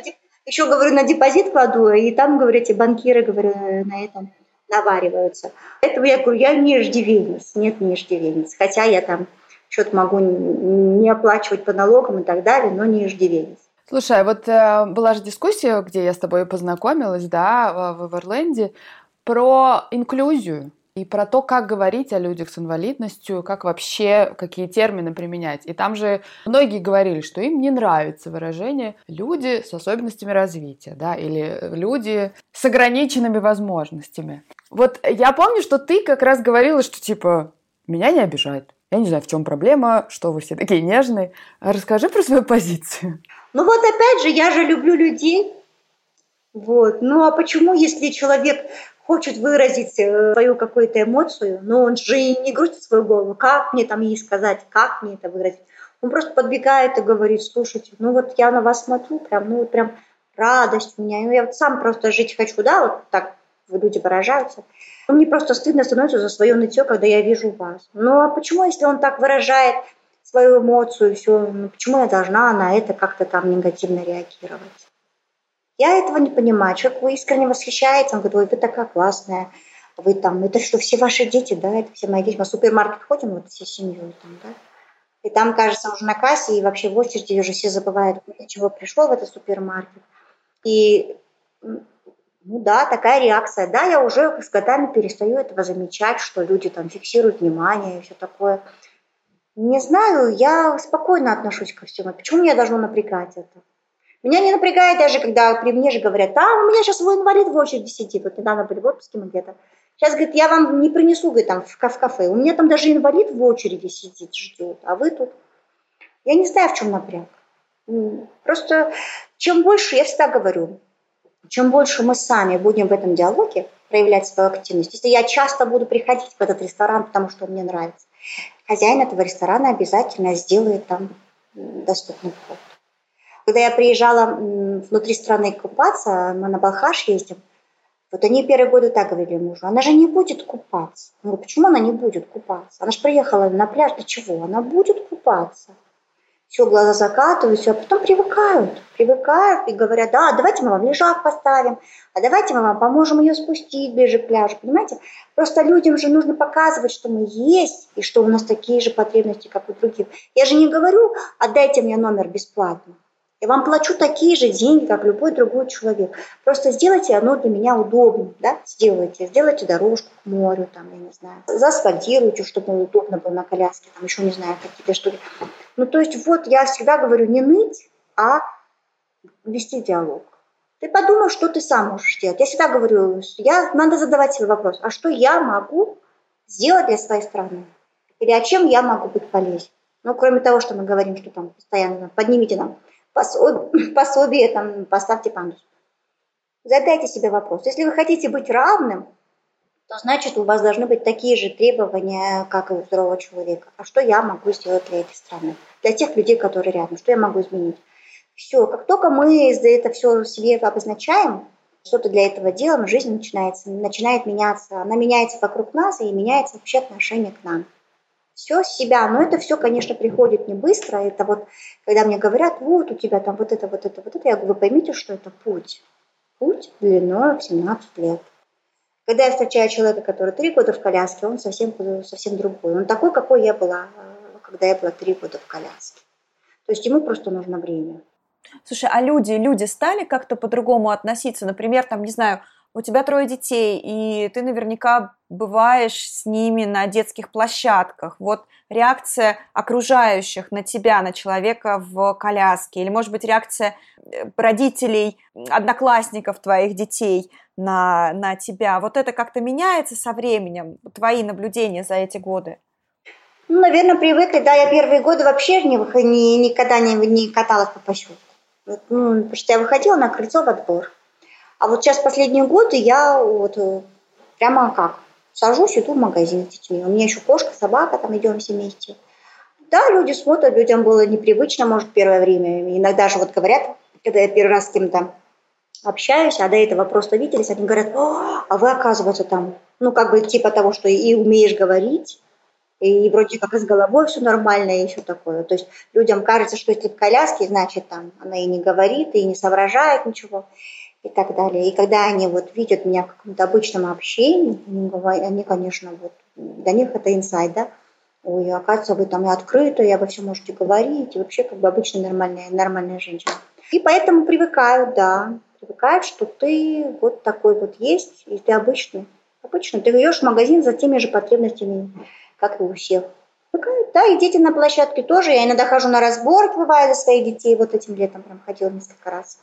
еще говорю, на депозит кладу, и там, говорю, эти банкиры, говорю, на этом навариваются. Поэтому я говорю, я не иждивенец, нет, не иждивенец. Хотя я там что-то могу не оплачивать по налогам и так далее, но не иждивенец. Слушай, а вот э, была же дискуссия, где я с тобой познакомилась, да, в Эверленде, про инклюзию и про то, как говорить о людях с инвалидностью, как вообще, какие термины применять. И там же многие говорили, что им не нравится выражение «люди с особенностями развития», да, или «люди с ограниченными возможностями». Вот я помню, что ты как раз говорила, что типа «меня не обижают». Я не знаю, в чем проблема, что вы все такие нежные. Расскажи про свою позицию. Ну вот опять же, я же люблю людей. Вот. Ну а почему, если человек хочет выразить э, свою какую-то эмоцию, но он же не грустит свою голову, как мне там ей сказать, как мне это выразить. Он просто подбегает и говорит, слушайте, ну вот я на вас смотрю, прям, ну прям радость у меня, ну я вот сам просто жить хочу, да, вот так люди выражаются. Мне просто стыдно становится за свое нытье, когда я вижу вас. Ну а почему, если он так выражает свою эмоцию, все, ну, почему я должна на это как-то там негативно реагировать? Я этого не понимаю. Человек искренне восхищается, он говорит, ой, вы такая классная, вы там, это что, все ваши дети, да, это все мои дети. Мы в супермаркет ходим, вот всей семьей там, да. И там, кажется, уже на кассе, и вообще в очереди уже все забывают, для чего пришел в этот супермаркет. И, ну да, такая реакция. Да, я уже с годами перестаю этого замечать, что люди там фиксируют внимание и все такое. Не знаю, я спокойно отношусь ко всему. Почему меня должно напрягать это? Меня не напрягает даже, когда при мне же говорят, а у меня сейчас свой инвалид в очереди сидит. Вот недавно были в отпуске мы где-то. Сейчас, говорит, я вам не принесу, говорит, там, в кафе. У меня там даже инвалид в очереди сидит, ждет, а вы тут. Я не знаю, в чем напряг. Просто чем больше, я всегда говорю, чем больше мы сами будем в этом диалоге проявлять свою активность, если я часто буду приходить в этот ресторан, потому что мне нравится, хозяин этого ресторана обязательно сделает там доступный вход. Когда я приезжала внутри страны купаться, мы на Балхаш ездим, вот они первые годы так говорили мужу, она же не будет купаться. Я говорю, почему она не будет купаться? Она же приехала на пляж, для чего? Она будет купаться. Все, глаза закатываются, а потом привыкают. Привыкают и говорят, да, давайте мы вам лежак поставим, а давайте мы вам поможем ее спустить ближе к пляжу, понимаете? Просто людям же нужно показывать, что мы есть, и что у нас такие же потребности, как у других. Я же не говорю, отдайте мне номер бесплатно. Я вам плачу такие же деньги, как любой другой человек. Просто сделайте оно для меня удобным, да, сделайте. Сделайте дорожку к морю, там, я не знаю. Заасфальтируйте, чтобы удобно было на коляске, там, еще не знаю, какие-то штуки. Ну, то есть вот я всегда говорю не ныть, а вести диалог. Ты подумай, что ты сам можешь сделать. Я всегда говорю, я, надо задавать себе вопрос, а что я могу сделать для своей страны? Или о чем я могу быть полезен? Ну, кроме того, что мы говорим, что там постоянно поднимите нам пособие, пособие там, поставьте пандус. Задайте себе вопрос. Если вы хотите быть равным, то значит у вас должны быть такие же требования, как и у здорового человека. А что я могу сделать для этой страны? Для тех людей, которые рядом. Что я могу изменить? Все, как только мы это все себе обозначаем, что-то для этого делаем, жизнь начинается, начинает меняться. Она меняется вокруг нас и меняется вообще отношение к нам все с себя. Но это все, конечно, приходит не быстро. Это вот, когда мне говорят, вот у тебя там вот это, вот это, вот это, я говорю, вы поймите, что это путь. Путь длиной в 17 лет. Когда я встречаю человека, который три года в коляске, он совсем, совсем другой. Он такой, какой я была, когда я была три года в коляске. То есть ему просто нужно время. Слушай, а люди, люди стали как-то по-другому относиться? Например, там, не знаю, у тебя трое детей, и ты наверняка бываешь с ними на детских площадках. Вот реакция окружающих на тебя, на человека в коляске, или, может быть, реакция э, родителей, одноклассников твоих детей на, на тебя. Вот это как-то меняется со временем, твои наблюдения за эти годы? Ну, наверное, привыкли. Да, я первые годы вообще не, не, никогда не, не каталась по поселку. Ну, потому что я выходила на крыльцо в отбор. А вот сейчас последние годы я вот э, прямо как сажусь, иду в магазин с детьми. У меня еще кошка, собака, там идем все вместе. Да, люди смотрят, людям было непривычно, может, первое время. Иногда же вот говорят, когда я первый раз с кем-то общаюсь, а до этого просто виделись, они говорят, а вы, оказывается, там, ну, как бы типа того, что и умеешь говорить, и вроде как и с головой все нормально, и все такое. То есть людям кажется, что если в коляске, значит, там она и не говорит, и не соображает ничего и так далее. И когда они вот видят меня в каком-то обычном общении, они, конечно, вот для них это инсайд, да, ой, оказывается, вы там и открыты, и обо всем можете говорить, и вообще как бы обычная нормальная, нормальная женщина. И поэтому привыкают, да, привыкают, что ты вот такой вот есть, и ты обычный. Обычно ты идешь в магазин за теми же потребностями, как и у всех. Привыкают, да, и дети на площадке тоже. Я иногда хожу на разбор, бывает, за своих детей. Вот этим летом прям ходила несколько раз.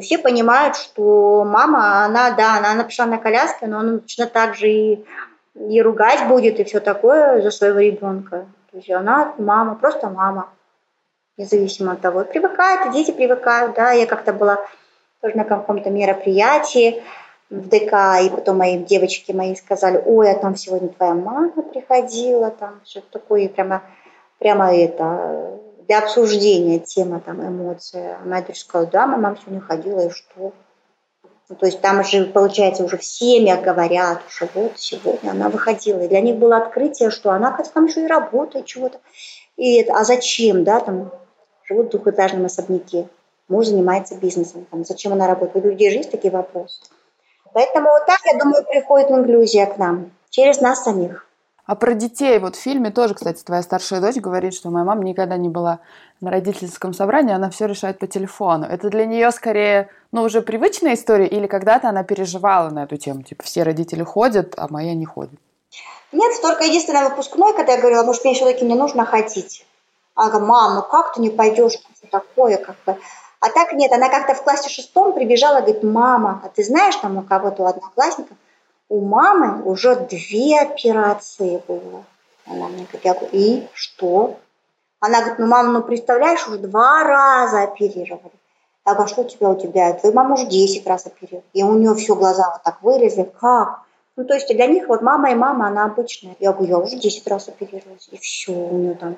Все понимают, что мама, она, да, она, она на коляске, но она точно так же и, и ругать будет, и все такое за своего ребенка. То есть она мама, просто мама, независимо от того. Привыкают, и дети привыкают, да. Я как-то была тоже на каком-то мероприятии в ДК, и потом мои девочки мои сказали, ой, а там сегодня твоя мама приходила, там что-то такое, прямо, прямо это, для обсуждения тема там эмоции. Моя дочь сказала, да, мама сегодня ходила, и что? Ну, то есть там же, получается, уже в семьях говорят, что вот сегодня она выходила. И для них было открытие, что она, кажется, там еще и работает чего-то. И это, а зачем, да, там живут в двухэтажном особняке. Муж занимается бизнесом. Там, зачем она работает? У людей же есть такие вопросы. Поэтому вот так, я думаю, приходит инклюзия к нам. Через нас самих. А про детей, вот в фильме тоже, кстати, твоя старшая дочь говорит, что моя мама никогда не была на родительском собрании, она все решает по телефону. Это для нее скорее, ну, уже привычная история, или когда-то она переживала на эту тему, типа, все родители ходят, а моя не ходит? Нет, только единственное выпускной, когда я говорила, может, мне все-таки не нужно ходить. Она говорит, мам, ну как ты не пойдешь, что такое, как бы. А так нет, она как-то в классе шестом прибежала, говорит, мама, а ты знаешь, там у кого-то у одноклассника, у мамы уже две операции было. Она мне говорит, я говорю, и что? Она говорит, ну, мама, ну, представляешь, уже два раза оперировали. Я говорю, «А что у тебя у тебя? Твоя мама уже 10 раз оперировала. И у нее все глаза вот так вылезли. Как? Ну, то есть для них вот мама и мама, она обычная. Я говорю, я уже 10 раз оперировалась. И все, у нее там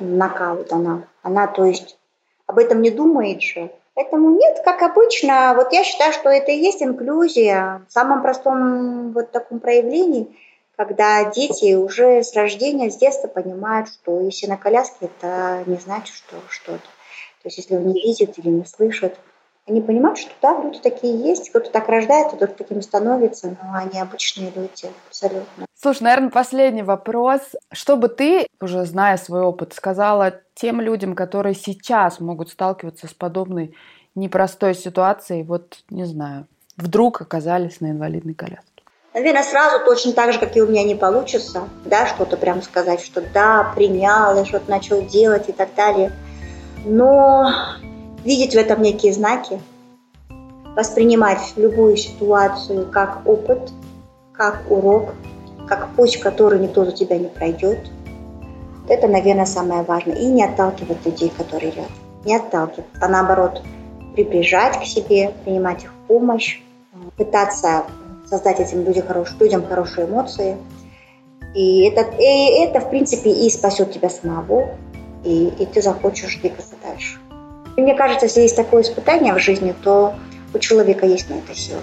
нокаут она. Она, то есть, об этом не думает же. Поэтому нет, как обычно, вот я считаю, что это и есть инклюзия в самом простом вот таком проявлении, когда дети уже с рождения, с детства понимают, что если на коляске, это не значит, что что-то. То есть если он не видит или не слышит, они понимают, что да, люди такие есть, кто-то так рождается, кто-то таким становится, но они обычные люди, абсолютно. Слушай, наверное, последний вопрос. Что бы ты, уже зная свой опыт, сказала тем людям, которые сейчас могут сталкиваться с подобной непростой ситуацией, вот, не знаю, вдруг оказались на инвалидной коляске? Наверное, сразу точно так же, как и у меня не получится, да, что-то прям сказать, что да, принял, и что-то начал делать и так далее. Но видеть в этом некие знаки, воспринимать любую ситуацию как опыт, как урок, как путь, который никто за тебя не пройдет. Это, наверное, самое важное. И не отталкивать людей, которые рядом. Не отталкивать, а наоборот, приближать к себе, принимать их помощь, пытаться создать этим людям, хорош, людям хорошие эмоции. И это, и это, в принципе, и спасет тебя самого, и, и ты захочешь двигаться дальше. И мне кажется, если есть такое испытание в жизни, то у человека есть на это сила.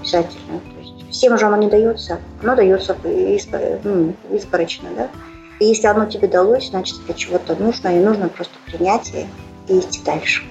Обязательно. То есть всем же оно не дается. Оно дается ну, изборочно, да? И если оно тебе далось, значит, для чего-то нужно, и нужно просто принять и идти дальше.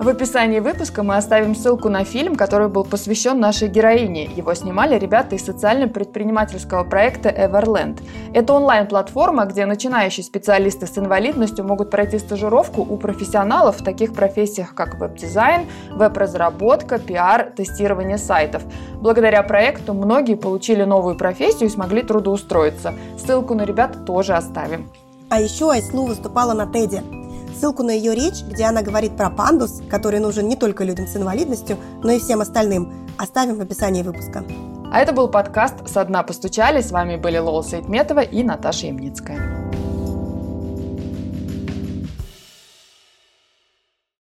В описании выпуска мы оставим ссылку на фильм, который был посвящен нашей героине. Его снимали ребята из социально-предпринимательского проекта Everland. Это онлайн-платформа, где начинающие специалисты с инвалидностью могут пройти стажировку у профессионалов в таких профессиях, как веб-дизайн, веб-разработка, пиар, тестирование сайтов. Благодаря проекту многие получили новую профессию и смогли трудоустроиться. Ссылку на ребят тоже оставим. А еще Айслу выступала на Теди. Ссылку на ее речь, где она говорит про пандус, который нужен не только людям с инвалидностью, но и всем остальным, оставим в описании выпуска. А это был подкаст «Со дна постучали». С вами были Лола Саидметова и Наташа Ямницкая.